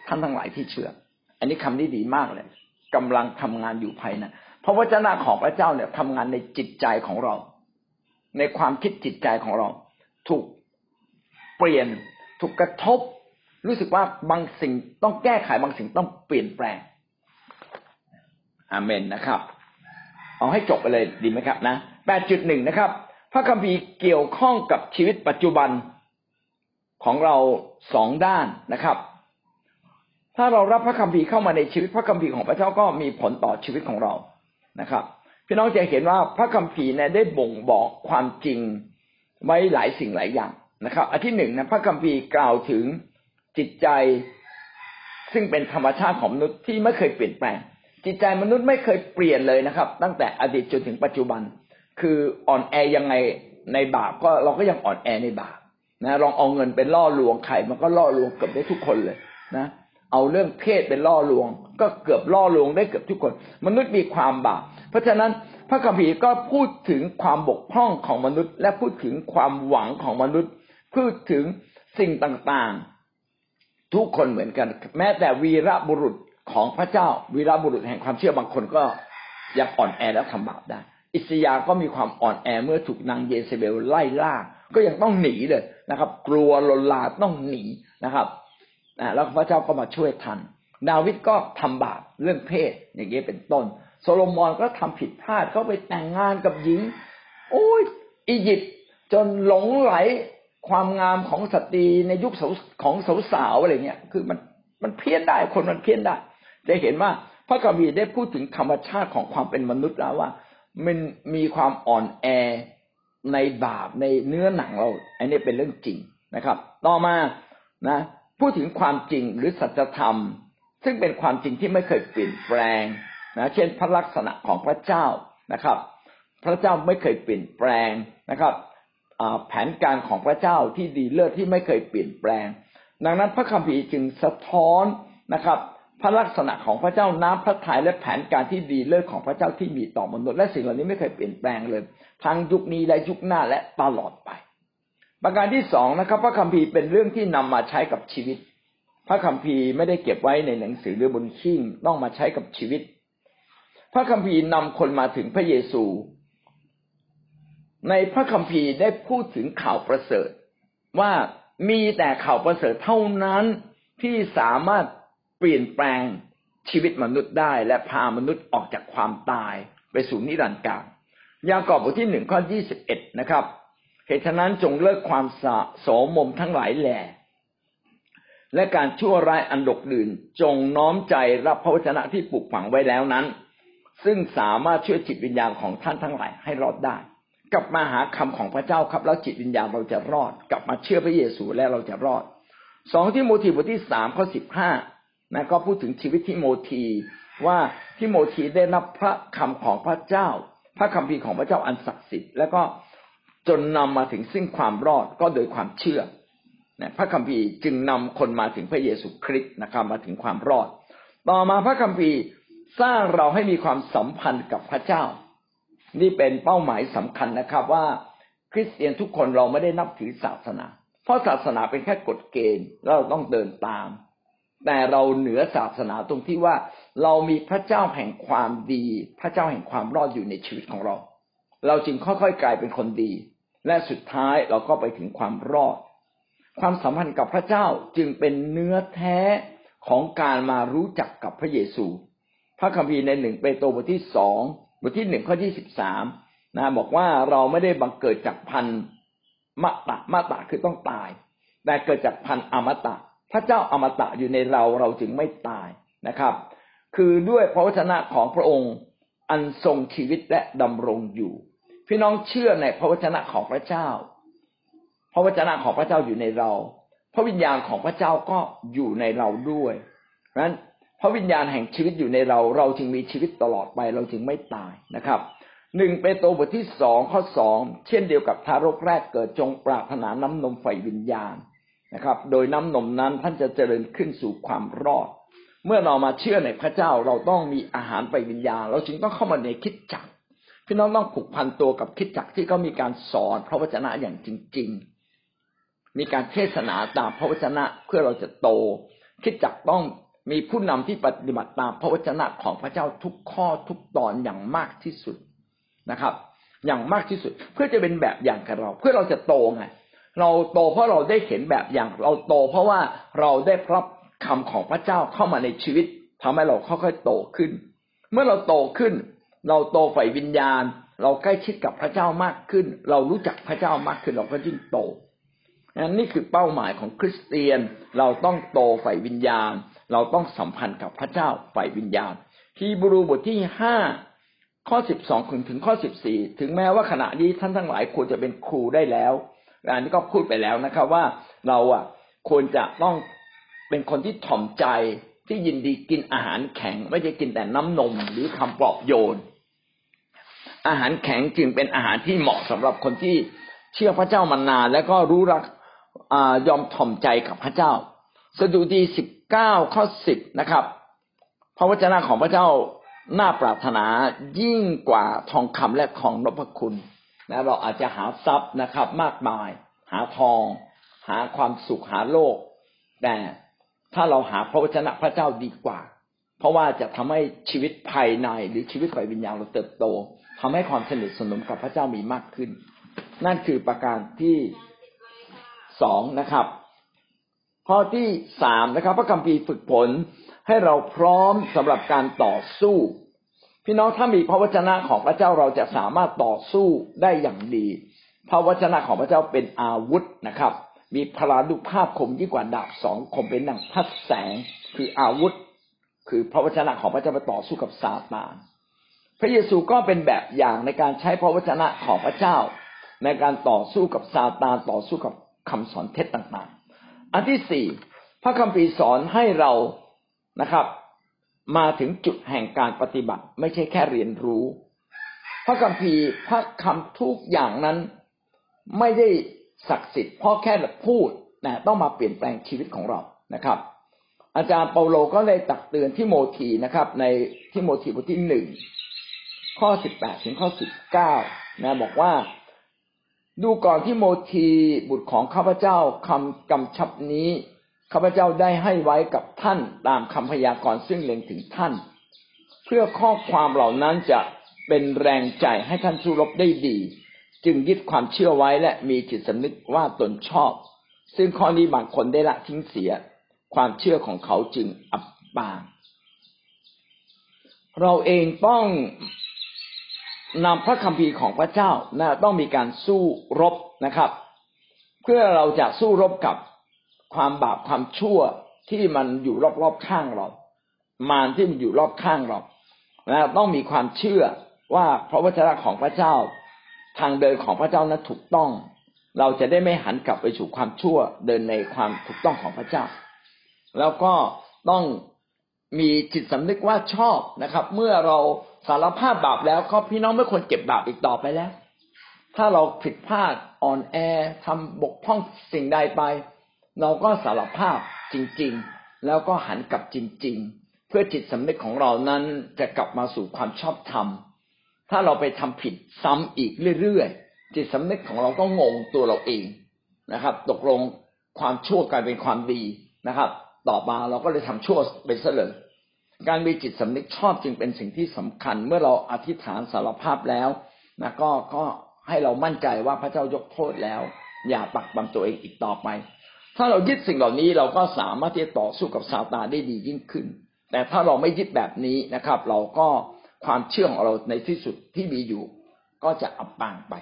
ท่านทั้งหลายที่เชื่อ อันนี้คำนี้ดีมากเลยกำลังทำงานอยู่ภายในเพราะวจนะของพระเจ้าเนี่ยทำงานในจิตใจของเรา ในความคิดจิตใจของเรา ถูกเปลี่ยน ถูกกระทบ รู้สึกว่าบางสิ่งต้องแก้ไขบางสิ่งต้องเปลี่ยนแปลง อาเมนนะครับ เอาให้จบไปเลยดีไหมครับนะแปดจุดหนึ่งนะครับ พระคัมภีร์เกี่ยวข้องกับชีวิตปัจจุบันของเราสองด้านนะครับ ถ้าเรารับพระคัมภีร์เข้ามาในชีวิตพระคัมภีร์ของพระเจ้าก็มีผลต่อชีวิตของเรานะครับ พี่น้องจะเห็นว่าพระคัมภีร์เนี่ยได้บ่งบอกความจริงไว้หลายสิ่งหลายอย่างนะครับ อันที่หนึ่งนะพระคัมภีร์กล่าวถึงจิตใจซึ่งเป็นธรรมชาติของมนุษย์ที่ไม่เคยเปลี่ยนแปลง จิตใจมนุษย์ไม่เคยเปลี่ยนเลยนะครับ ตั้งแต่อดีตจนถึงปัจจุบัน คืออ่อนแอยังไงในบาปก็เราก็ยังอ่อนแอในบาปนะลองเอาเงินเป็นล่อลวงใครมันก็ล่อลวงเกือบได้ทุกคนเลยนะเอาเรื่องเพศเป็นล่อลวง ก็เกือบล่อลวงได้เกือบทุกคน มนุษย์มีความบาปเพราะฉะนั้นพระคัมภีร์ก็พูดถึงความบกพร่องของมนุษย์ และพูดถึงความหวังของมนุษย์ พูดถึงสิ่งต่างๆ ทุกคนเหมือนกัน แม้แต่วีรบุรุษ ของพระเจ้าวีรบุรุษแห่งความเชื่อบางคนก็ยังอ่อนแอแล้วทำบาปได้ อิสยาก็มีความอ่อนแอเมื่อถูกนางเยเซเบลไล่ล่า ก็ยังต้องหนีเลยนะครับ กลัวลนลาต้องหนีนะครับแล้วพระเจ้าก็มาช่วยทัน ดาวิดก็ทำบาปเรื่องเพศอย่างเงี้ยเป็นต้น โซโลมอนก็ทำผิดพลาดเขาไปแต่งงานกับหญิง โอ้ยอียิปต์จนหลงไหลความงามของสตรีในยุคของสาวๆอะไรเงี้ย คือมันมันเพี้ยนได้คนมันเพี้ยนได้ จะเห็นว่าพระกบีได้พูดถึงธรรมชาติของความเป็นมนุษย์แล้วว่า มันมีความอ่อนแอในบาปในเนื้อหนังเรา อันนี้เป็นเรื่องจริงนะครับ ต่อมานะพูดถึงความจริงหรือสัจธรรม ซึ่งเป็นความจริงที่ไม่เคยเปลี่ยนแปลงนะเช่นพระลักษณะของพระเจ้านะครับ พระเจ้าไม่เคยเปลี่ยนแปลงนะครับแผนการของพระเจ้าที่ดีเลิศที่ไม่เคยเปลี่ยนแปลง ดังนั้นพระคัมภีร์จึงสะท้อนนะครับ พระลักษณะของพระเจ้าน้ำพระทัยและแผนการที่ดีเลิศของพระเจ้าที่มีต่อมนุษย์และสิ่งเหล่านี้ไม่เคยเปลี่ยนแปลงเลยทั้งยุคนี้และยุคหน้าและตลอดไป ประการที่สองนะครับ พระคัมภีร์เป็นเรื่องที่นำมาใช้กับชีวิต พระคัมภีร์ไม่ได้เก็บไว้ในหนังสือหรือบนขิ้งต้องมาใช้กับชีวิต พระคัมภีร์นำคนมาถึงพระเยซู ในพระคัมภีร์ได้พูดถึงข่าวประเสริฐ ว่ามีแต่ข่าวประเสริฐเท่านั้นที่สามารถ เปลี่ยนแปลงชีวิตมนุษย์ได้ และพามนุษย์ออกจากความตายไปสู่นิรันดร์กาลยากอบบทที่หนึ่งข้อยี่สิบเอ็ดนะครับ เหตุฉะนั้นจงเลิกความสะโสมมมทั้งหลายแหล่และการชั่วร้ายอันดกดื่นจงน้อมใจรับพระวจนะที่ปลูกฝังไว้แล้วนั้น ซึ่งสามารถช่วยจิตวิญญาณของท่านทั้งหลายให้รอดได้ กลับมาหาคำของพระเจ้าครับ แล้วจิตวิญญาณเราจะรอด กลับมาเชื่อพระเยซูแล้วเราจะรอดสองที่โมทีบทที่สามข้อสิบห้า นะก็พูดถึงชีวิตที่โมทีว่าที่โมทีได้รับพระคำของพระเจ้า พระคำพีของพระเจ้าอันศักดิ์สิทธิ์แล้วก็จนนำมาถึงซึ่งความรอดก็โดยความเชื่อพระคัมภีจึงนำคนมาถึงพระเยซูคริสต์นะครับมาถึงความรอด ต่อมาพระคัมภีสร้างเราให้มีความสัมพันธ์กับพระเจ้า นี่เป็นเป้าหมายสำคัญนะครับว่าคริสเตียนทุกคนเราไม่ได้นับถือศาสนา เพราะศาสนาเป็นแค่กฎเกณฑ์เราต้องเดินตาม แต่เราเหนือศาสนาตรงที่ว่าเรามีพระเจ้าแห่งความดี พระเจ้าแห่งความรอดอยู่ในชีวิตของเรา เราจึงค่อยๆกลายเป็นคนดี และสุดท้ายเราก็ไปถึงความรอด ความสัมพันธ์กับพระเจ้าจึงเป็นเนื้อแท้ของการมารู้จักกับพระเยซู พระคัมภีร์ในหนึ่งเปโตรบทที่สองบทที่หนึ่งข้อที่สิบสามนะบอกว่าเราไม่ได้บังเกิดจากพันมะตะมะตะคือต้องตาย แต่เกิดจากพันอมตะ พระเจ้าอมตะอยู่ในเราเราจึงไม่ตายนะครับ คือด้วยพระวจนะของพระองค์อันทรงชีวิตและดำรงอยู่ พี่น้องเชื่อในพระวจนะของพระเจ้า พระวจนะของพระเจ้าอยู่ในเรา พระวิญญาณของพระเจ้าก็อยู่ในเราด้วยเพราะฉะนั้นพระวิญญาณแห่งชีวิตอยู่ในเรา เราจึงมีชีวิตตลอดไป เราจึงไม่ตายนะครับหนึ่งเปโตรบทที่สองข้อสองเช่นเดียวกับทารกแรกเกิดจงปรารถนาน้ำนมไฟวิญญาณ นะครับ โดยน้ำนมนั้นท่านจะเจริญขึ้นสู่ความรอด เมื่อเรามาเชื่อในพระเจ้าเราต้องมีอาหารไฟวิญญาณเราจึงต้องเข้ามาในคิดจักพี่น้องต้องผูกพันตัวกับคิดจักที่เขามีการสอนพระวจนะอย่างจริง ๆ มีการเทศนาตามพระวจนะเพื่อเราจะโต คิดจักต้องมีผู้นำที่ปฏิบัติตามพระวจนะของพระเจ้าทุกข้อทุกตอนอย่างมากที่สุดนะครับ อย่างมากที่สุด เพื่อจะเป็นแบบอย่างกับเรา เพื่อเราจะโตไง เราโตเพราะเราได้เห็นแบบอย่างเราโต เพราะว่าเราได้รับคำของพระเจ้าเข้ามาในชีวิตทำให้เราค่อยๆโตขึ้น เมื่อเราโตขึ้น เราโตฝ่ายวิญญาณ เราใกล้ชิดกับพระเจ้ามากขึ้น เรารู้จักพระเจ้ามากขึ้นเราก็ยิ่งโตนนี่คือเป้าหมายของคริสเตียน เราต้องโตฝ่ายวิญญาณ เราต้องสัมพันธ์กับพระเจ้าฝ่ายวิญญาณ ฮีบรูบทที่ห้าข้อสิบสองถึงข้อสิบสี่ถึงแม้ว่าขณะนี้ท่านทั้งหลายควรจะเป็นครูได้แล้ว อันนี้ก็พูดไปแล้วนะครับว่าเราอะควรจะต้องเป็นคนที่ถ่อมใจที่ยินดีกินอาหารแข็ง ไม่ใช่กินแต่น้ำนมหรือคำปลอบโยน อาหารแข็งจึงเป็นอาหารที่เหมาะสำหรับคนที่เชื่อพระเจ้ามานาน แล้วก็รู้รักอยอมถ่อมใจกับพระเจ้า สดุดีสิบเก้าข้อสิบนะครับ พระวจนะของพระเจ้าน่าปรารถนายิ่งกว่าทองคำและของนพคุณ นะเราอาจจะหาทรัพย์นะครับ มากมาย หาทอง หาความสุขหาโลก แต่ถ้าเราหาพระวจนะพระเจ้าดีกว่า เพราะว่าจะทำให้ชีวิตภายในหรือชีวิตฝ่ายวิญญาณเราเติบโตทำให้ความสนิทสนมกับพระเจ้ามีมากขึ้น นั่นคือประการที่สองนะครับ ข้อที่สามนะครับ พระคัมภีร์ฝึกฝนให้เราพร้อมสำหรับการต่อสู้ พี่น้องถ้ามีพระวจนะของพระเจ้าเราจะสามารถต่อสู้ได้อย่างดี พระวจนะของพระเจ้าเป็นอาวุธนะครับ มีพลานุภาพคมยิ่งกว่าดาบสองคมเป็นหนังพัดแสงคืออาวุธ คือพระวจนะของพระเจ้าไปต่อสู้กับซาตาน พระเยซูก็เป็นแบบอย่างในการใช้พระวจนะของพระเจ้า ในการต่อสู้กับซาตานต่อสู้กับคำสอนเท็จต่างๆ อันที่สี่พระคัมภีร์สอนให้เรานะครับ มาถึงจุดแห่งการปฏิบัติ ไม่ใช่แค่เรียนรู้ พระคัมภีร์พระคำทุกอย่างนั้น ไม่ได้ศักดิ์สิทธิ์เพราะแค่พูดนะต้องมาเปลี่ยนแปลงชีวิตของเรานะครับ อาจารย์เปาโลก็เลยตักเตือนที่โมทีนะครับ ในที่โมทีบทที่หนึ่งข้อสิบแปดถึงข้อสิบเก้านะบอกว่าดูก่อนที่โมทีบุตรของข้าพเจ้าคำกำชับนี้ ข้าพเจ้าได้ให้ไว้กับท่านตามคำพยากรณ์ซึ่งเล็งถึงท่าน เพื่อข้อความเหล่านั้นจะเป็นแรงใจให้ท่านสู้รบได้ดี จึงยึดความเชื่อไว้และมีจิตสำนึกว่าตนชอบ ซึ่งข้อนี้บางคนได้ละทิ้งเสีย ความเชื่อของเขาจึงอับปาง เราเองต้องนำพระคัมภีร์ของพระเจ้านะต้องมีการสู้รบนะครับ เพื่อเราจะสู้รบกับ ความบาปความชั่วที่มันอยู่รอบๆข้างเรา มารที่มันอยู่รอบข้างเรานะต้องมีความเชื่อว่าพระวจนะของพระเจ้า ทางเดินของพระเจ้านั้นถูกต้อง เราจะได้ไม่หันกลับไปสู่ความชั่วเดินในความถูกต้องของพระเจ้า แล้วก็ต้องมีจิตสำนึกว่าชอบนะครับ เมื่อเราสารภาพบาปแล้วก็พี่น้องไม่ควรเก็บบาปอีกต่อไปแล้ว ถ้าเราผิดพลาดอ่อนแอทำบกพร่องสิ่งใดไป เราก็สารภาพจริง ๆ แล้วก็หันกลับจริง ๆ เพื่อจิตสำนึกของเรานั้นจะกลับมาสู่ความชอบธรรม ถ้าเราไปทำผิดซ้ำอีกเรื่อยๆ จิตสำนึกของเราก็งงตัวเราเองนะครับ ตกลงความชั่วกลายเป็นความดีนะครับ ต่อมาเราก็เลยทำชั่วไปซะเลยการมีจิตสำนึกชอบจึงเป็นสิ่งที่สำคัญ เมื่อเราอธิษฐานสารภาพแล้วนะก็ก็ให้เรามั่นใจว่าพระเจ้ายกโทษแล้ว อย่าปักบังตัวเองอีกต่อไป ถ้าเรายึดสิ่งเหล่านี้เราก็สามารถที่จะต่อสู้กับซาตานได้ดียิ่งขึ้น แต่ถ้าเราไม่ยึดแบบนี้นะครับ เราก็ความเชื่อของเราในที่สุดที่มีอยู่ ก็จะอับปางไป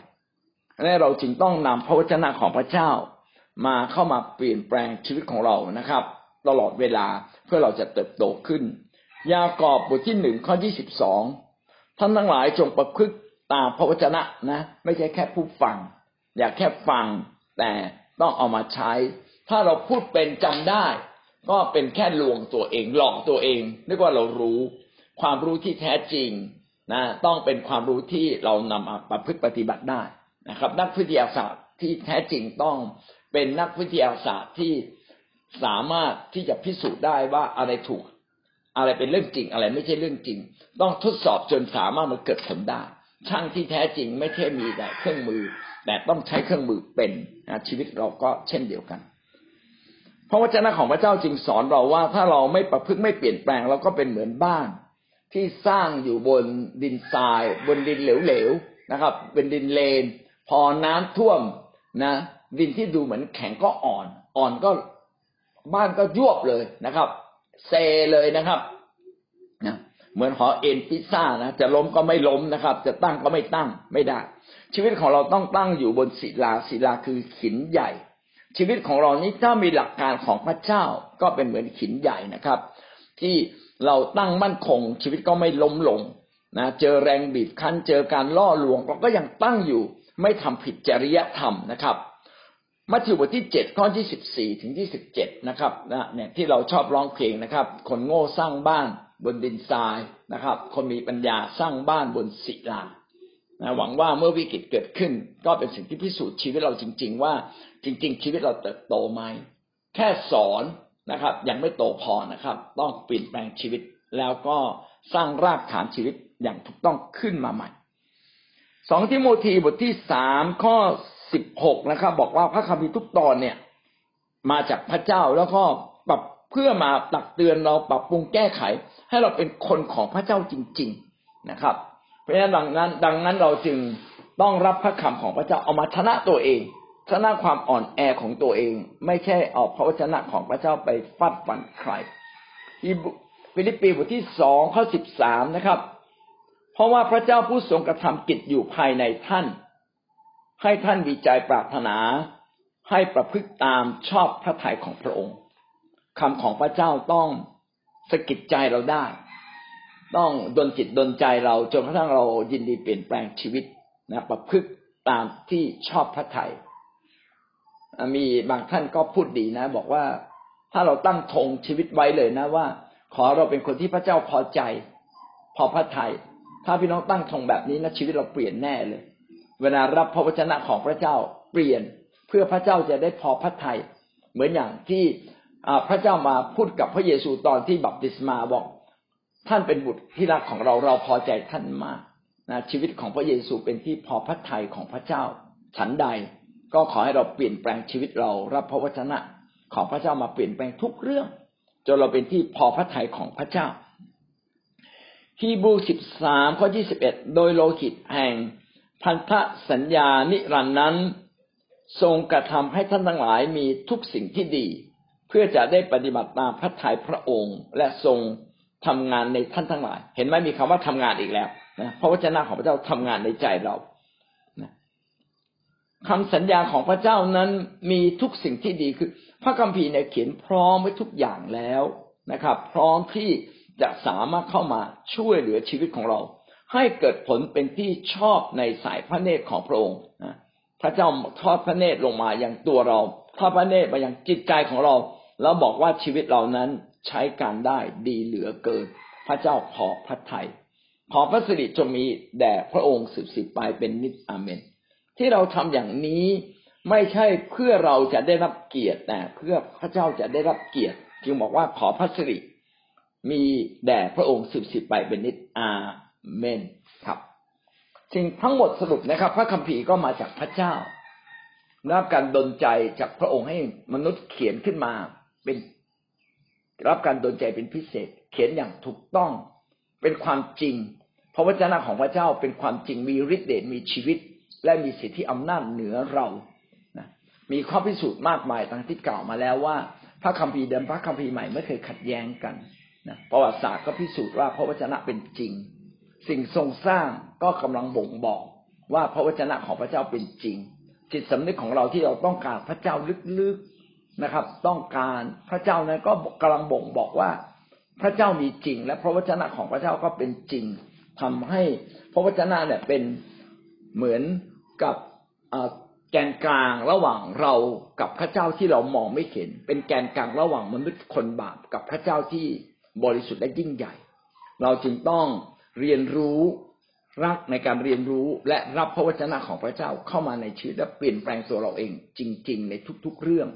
และเราจึงต้องนำพระวจนะของพระเจ้า มาเข้ามาเปลี่ยนแปลงชีวิตของเรานะครับ ตลอดเวลาเพื่อเราจะเติบโตขึ้น ยากอบบทที่หนึ่งข้อยี่สิบสองท่านทั้งหลายจงประพฤติตามพระวจนะนะ ไม่ใช่แค่ผู้ฟัง อย่าแค่ฟังแต่ต้องเอามาใช้ ถ้าเราพูดเป็นจำได้ ก็เป็นแค่ลวงตัวเอง หลอกตัวเองนึกว่าเรารู้ ความรู้ที่แท้จริงนะต้องเป็นความรู้ที่เรานำมาประพฤติปฏิบัติได้นะครับ นักวิทยาศาสตร์ที่แท้จริงต้องเป็นนักวิทยาศาสตร์ที่สามารถที่จะพิสูจน์ได้ว่าอะไรถูก อะไรเป็นเรื่องจริง อะไรไม่ใช่เรื่องจริง ต้องทดสอบจนสามารถมันเกิดผลได้ ช่างที่แท้จริงไม่ใช่มีแต่เครื่องมือ แต่ต้องใช้เครื่องมือเป็นชีวิตเราก็เช่นเดียวกัน พระวจนะของพระเจ้าจึงสอนเราว่าถ้าเราไม่ประพฤติไม่เปลี่ยนแปลงเราก็เป็นเหมือนบ้าน ที่สร้างอยู่บนดินทราย บนดินเหลวๆนะครับ เป็นดินเลน พอน้ำท่วมนะ ดินที่ดูเหมือนแข็งก็อ่อน อ่อนก็บ้านก็ยวบเลยนะครับ เซเลยนะครับนะเหมือนหอเอ็นพิซซ่านะจะล้มก็ไม่ล้มนะครับ จะตั้งก็ไม่ตั้งไม่ได้ ชีวิตของเราต้องตั้งอยู่บนศิลาศิลาคือหินใหญ่ ชีวิตของเรานี้ถ้ามีหลักการของพระเจ้าก็เป็นเหมือนหินใหญ่นะครับ ที่เราตั้งมั่นคง ชีวิตก็ไม่ล้มลงนะเจอแรงบีบคั้นเจอการล่อลวงเราก็ยังตั้งอยู่ไม่ทำผิดจริยธรรมนะครับมัทธิวบทที่เจ็ดข้อที่สิบสี่ถึงที่สิบเจ็ดนะครับนะเนี่ยที่เราชอบร้องเพลงนะครับ คนโง่สร้างบ้านบนดินทรายนะครับ คนมีปัญญาสร้างบ้านบนศิลา นะหวังว่าเมื่อวิกฤตเกิดขึ้น ก็เป็นสิ่งที่พิสูจน์ชีวิตเราจริง ๆ ว่าจริง ๆ ชีวิตเราเติบโตไหมแค่สอนนะครับ ยังไม่โตพอนะครับ ต้องเปลี่ยนแปลงชีวิต แล้วก็สร้างรากฐานชีวิตอย่างถูกต้องขึ้นมาใหม่สองทิโมธีบทที่สามข้อสิบหกนะครับ บอกว่าพระคัมภีร์ทุกตอนเนี่ย มาจากพระเจ้าแล้วก็ปรับเพื่อมาตักเตือนเราปรับปรุงแก้ไข ให้เราเป็นคนของพระเจ้าจริง ๆนะครับ ราะฉะนั้นดังนั้น ดังนั้นเราจึงต้องรับพระคำของพระเจ้าเอามาชนะตัวเอง ชนะความอ่อนแอของตัวเอง ไม่ใช่เอาพระวจนะของพระเจ้าไปฟัดฟันใครฟิลิปปีบทที่สองข้อสิบสามนะครับ เพราะว่าพระเจ้าผู้ทรงกระทำกิจอยู่ภายในท่าน ให้ท่านวิจัยปรารถนา ให้ประพฤติตามชอบพระทัยของพระองค์คำของพระเจ้าต้องสกิดใจเราได้ ต้องดนจิตดนใจเราจนกระทั่งเรายินดีเปลี่ยนแปลงชีวิตนะประพฤติตามที่ชอบพระทัยมีบางท่านก็พูดดีนะ บอกว่าถ้าเราตั้งธงชีวิตไว้เลยนะว่า ขอเราเป็นคนที่พระเจ้าพอใจ พอพระทยัยถ้าพี่น้องตั้งธงแบบนี้นะชีวิตเราเปลี่ยนแน่เลย เวลารับพระวจนะของพระเจ้าเปลี่ยนเพื่อพระเจ้าจะได้พอพระทยัยเหมือนอย่างที่พระเจ้ามาพูดกับพระเยซูตอนที่บัพติศมาบอก ท่านเป็นบุตรที่รักของเราเราพอใจท่านมากนะชีวิตของพระเยซูเป็นที่พอพระทัยของพระเจ้า ฉันใดก็ขอให้เราเปลี่ยนแปลงชีวิตเรารับพระวจนะของพระเจ้ามาเปลี่ยนแปลงทุกเรื่อง จนเราเป็นที่พอพระทัยของพระเจ้าฮีบรูสิบสามข้อยี่สิบเอ็ดโดยโลหิตแห่งพันธสัญญานิรันนั้น ทรงกระทำให้ท่านทั้งหลายมีทุกสิ่งที่ดี เพื่อจะได้ปฏิบัติตามพระทัยพระองค์ และทรง ทำงานในท่านทั้งหลาย เห็นไหมมีคำว่าทำงานอีกแล้วนะพระวจนะของพระเจ้าทำงานในใจเราคำสัญญาของพระเจ้านั้นมีทุกสิ่งที่ดีคือ พระคัมภีร์เนี่ยเขียนพร้อมไว้ทุกอย่างแล้วนะครับ พร้อมที่จะสามารถเข้ามาช่วยเหลือชีวิตของเรา ให้เกิดผลเป็นที่ชอบในสายพระเนตรของพระองค์นะพระเจ้าทอดพระเนตรลงมาอย่างตัวเราทอดพระเนตรมาอย่างจิตใจของเรา แล้วบอกว่าชีวิตเรานั้น ใช้การได้ดีเหลือเกิน พระเจ้าพอพระทยัยขอพระสิริจงมีแด่พระองค์สืบสิบไปเป็นนิจอาเมน ที่เราทำอย่างนี้ไม่ใช่เพื่อเราจะได้รับเกียรติแต่เพื่อพระเจ้าจะได้รับเกียรติจึงบอกว่าขอพระสิริมีแด่พระองค์สืบสิบไปเป็นนิจอาเมนครับสิ่งทั้งหมดสรุปนะครับ พระคัมภีร์ก็มาจากพระเจ้ารับการดลใจจากพระองค์ให้มนุษย์เขียนขึ้นมาเป็น รับการดลใจเป็นพิเศษ เขียนอย่างถูกต้อง เป็นความจริง พระวจนะของพระเจ้าเป็นความจริงมีฤทธิ์เดชมีชีวิต และมีสิทธิอำนาจเหนือเรานะมีข้อพิสูจน์มากมายทั้งที่กล่าวมาแล้วว่า พระคัมภีร์เดิมพระคัมภีร์ใหม่ไม่เคยขัดแย้งกันนะประวัติศาสตร์ก็พิสูจน์ว่าพระวจนะเป็นจริง สิ่งทรงสร้างก็กำลังบ่งบอกว่าพระวจนะของพระเจ้าเป็นจริง จิตสำนึกของเราที่เราต้องการพระเจ้าลึกๆ นะครับ ต้องการพระเจ้านั้นก็กำลังบ่งบอกว่าพระเจ้ามีจริง และพระวจนะของพระเจ้าก็เป็นจริงทำให้พระวจนะเนี่ยเป็นเหมือนกับแกนกลางระหว่างเรากับพระเจ้าที่เรามองไม่เห็น เป็นแกนกลางระหว่างมนุษย์คนบาปกับพระเจ้าที่บริสุทธิ์และยิ่งใหญ่ เราจึงต้องเรียนรู้รักในการเรียนรู้และรับพระวจนะของพระเจ้าเข้ามาในชีวิตและเปลี่ยนแปลงตัวเราเองจริง ๆ ในทุก ๆ เรื่อง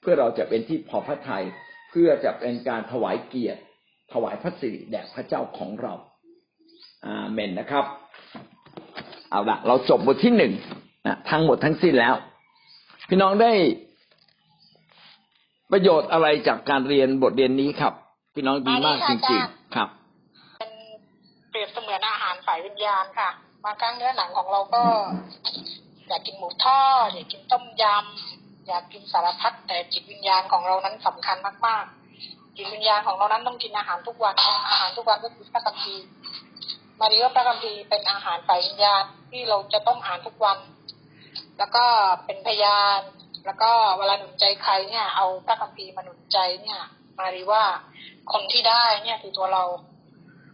เพื่อเราจะเป็นที่พอพระทยัยเพื่อจะเป็นการถวายเกียรติ ถวายพระสิริแด่พระเจ้าของเรา อาเมนนะครับ เอาละเราจบบทที่หนึ่งนะทั้งหมดทั้งสิ้นแล้ว พี่น้องได้ประโยชน์อะไรจากการเรียนบทเรียนนี้ครับ พี่น้องดีมากจริงๆครับเป็นเปรียบเสมือนอาหารฝ่ายวิญญาณค่ะบางครั้งเนื้อหนังของเราก็ อยากกินหมูทอดอยากกินต้มยำ อยากกินสารพัดแต่จิตวิญญาณของเรานั้นสำคัญมากๆ จิตวิญญาณของเรานั้นต้องกินอาหารทุกวันอาหารทุกวันก็คือพระคัมภีร์มารีว่าพระคัมภีร์เป็นอาหารฝ่ายวิญญาณที่เราจะต้องอ่านทุกวัน แล้วก็เป็นพยาน แล้วก็เวลาหนุนใจใครเนี่ย เอาพระคัมภีร์มาหนุนใจเนี่ย มารีว่าคนที่ได้เนี่ยคือตัวเรา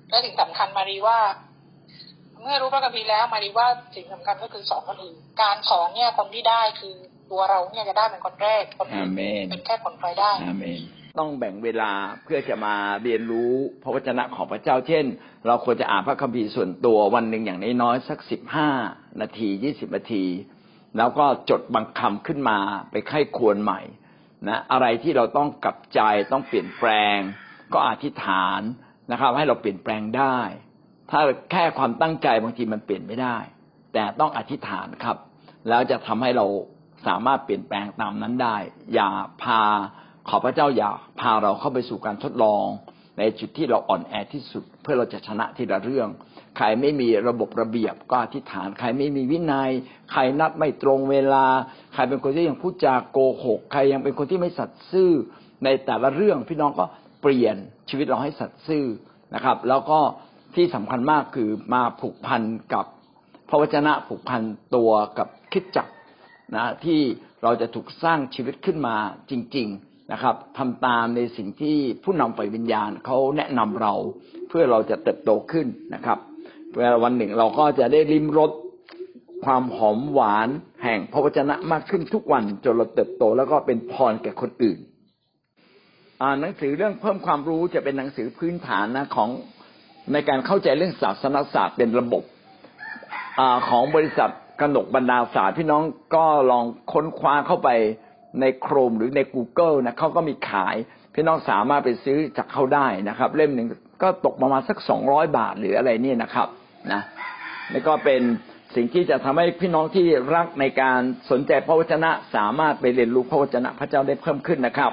และสิ่งสำคัญมารีว่า เมื่อรู้พระคัมภีร์แล้วมาดีว่าสิ่งสำคัญก็คือสอนคนอื่นการสอนเนี่ยคนที่ได้คือ ตัวเราเนี่ยจะได้เป็นคนแรกคนอื่อานเมนเป็นแค่ผลพลอยได้อาเมนต้องแบ่งเวลาเพื่อจะมาเรียนรู้พระวจนะของพระเจ้า เช่น เราควรจะอ่านพระคัมภีร์ส่วนตัววันหนึ่งอย่างน้อยๆสักสิบห้านาทียี่สิบนาที แล้วก็จดบางคำขึ้นมาไปไข้ควรใหม่นะอะไรที่เราต้องกลับใจต้องเปลี่ยนแปลง ก็อธิษฐานนะครับ ให้เราเปลี่ยนแปลงได้ ถ้าแค่ความตั้งใจบางทีมันเปลี่ยนไม่ได้ แต่ต้องอธิษฐานครับ แล้วจะทำให้เรา สามารถเปลี่ยนแปลงตามนั้นได้ อย่าพาขอพระเจ้าอย่าพาเราเข้าไปสู่การทดลอง ในจุดที่เราอ่อนแอที่สุด เพื่อเราจะชนะทีละเรื่อง ใครไม่มีระบบระเบียบก็อธิษฐาน ใครไม่มีวินัย ใครนัดไม่ตรงเวลา ใครเป็นคนที่ยังพูดจาโกหก ใครยังเป็นคนที่ไม่สัตย์ซื่อในแต่ละเรื่องพี่น้องก็เปลี่ยนชีวิตเราให้สัตย์ซื่อนะครับ แล้วก็ที่สำคัญมากคือมาผูกพันกับพระวจนะผูกพันตัวกับคิดจัก นะที่เราจะถูกสร้างชีวิตขึ้นมาจริง ๆนะครับทำตามในสิ่งที่ผู้นำฝ่ายวิญญาณเขาแนะนำเรา เพื่อเราจะเติบโตขึ้นนะครับเวลาวันหนึ่งเราก็จะได้ริมรสความหอมหวานแห่งพระวจนะมากขึ้นทุกวันจนเราเติบโตแล้วก็เป็นพรแก่คนอื่นอ่าหนังสือเรื่องเพิ่มความรู้จะเป็นหนังสือพื้นฐานนะของในการเข้าใจเรื่องศาสนศาสตร์เป็นระบบอของบริษัท กนกบรรดาศาสตร์พี่น้องก็ลองค้นคว้าเข้าไปในโครมหรือใน Google นะเขาก็มีขาย พี่น้องสามารถไปซื้อจากเขาได้นะครับ เล่มหนึ่งก็ตกประมาณสักสองร้อยบาทหรืออะไรเนี่ยนะครับนะนี่ก็เป็นสิ่งที่จะทำให้พี่น้องที่รักในการสนใจพระวจนะ สามารถไปเรียนรู้พระวจนะพระเจ้าได้เพิ่มขึ้นนะครับ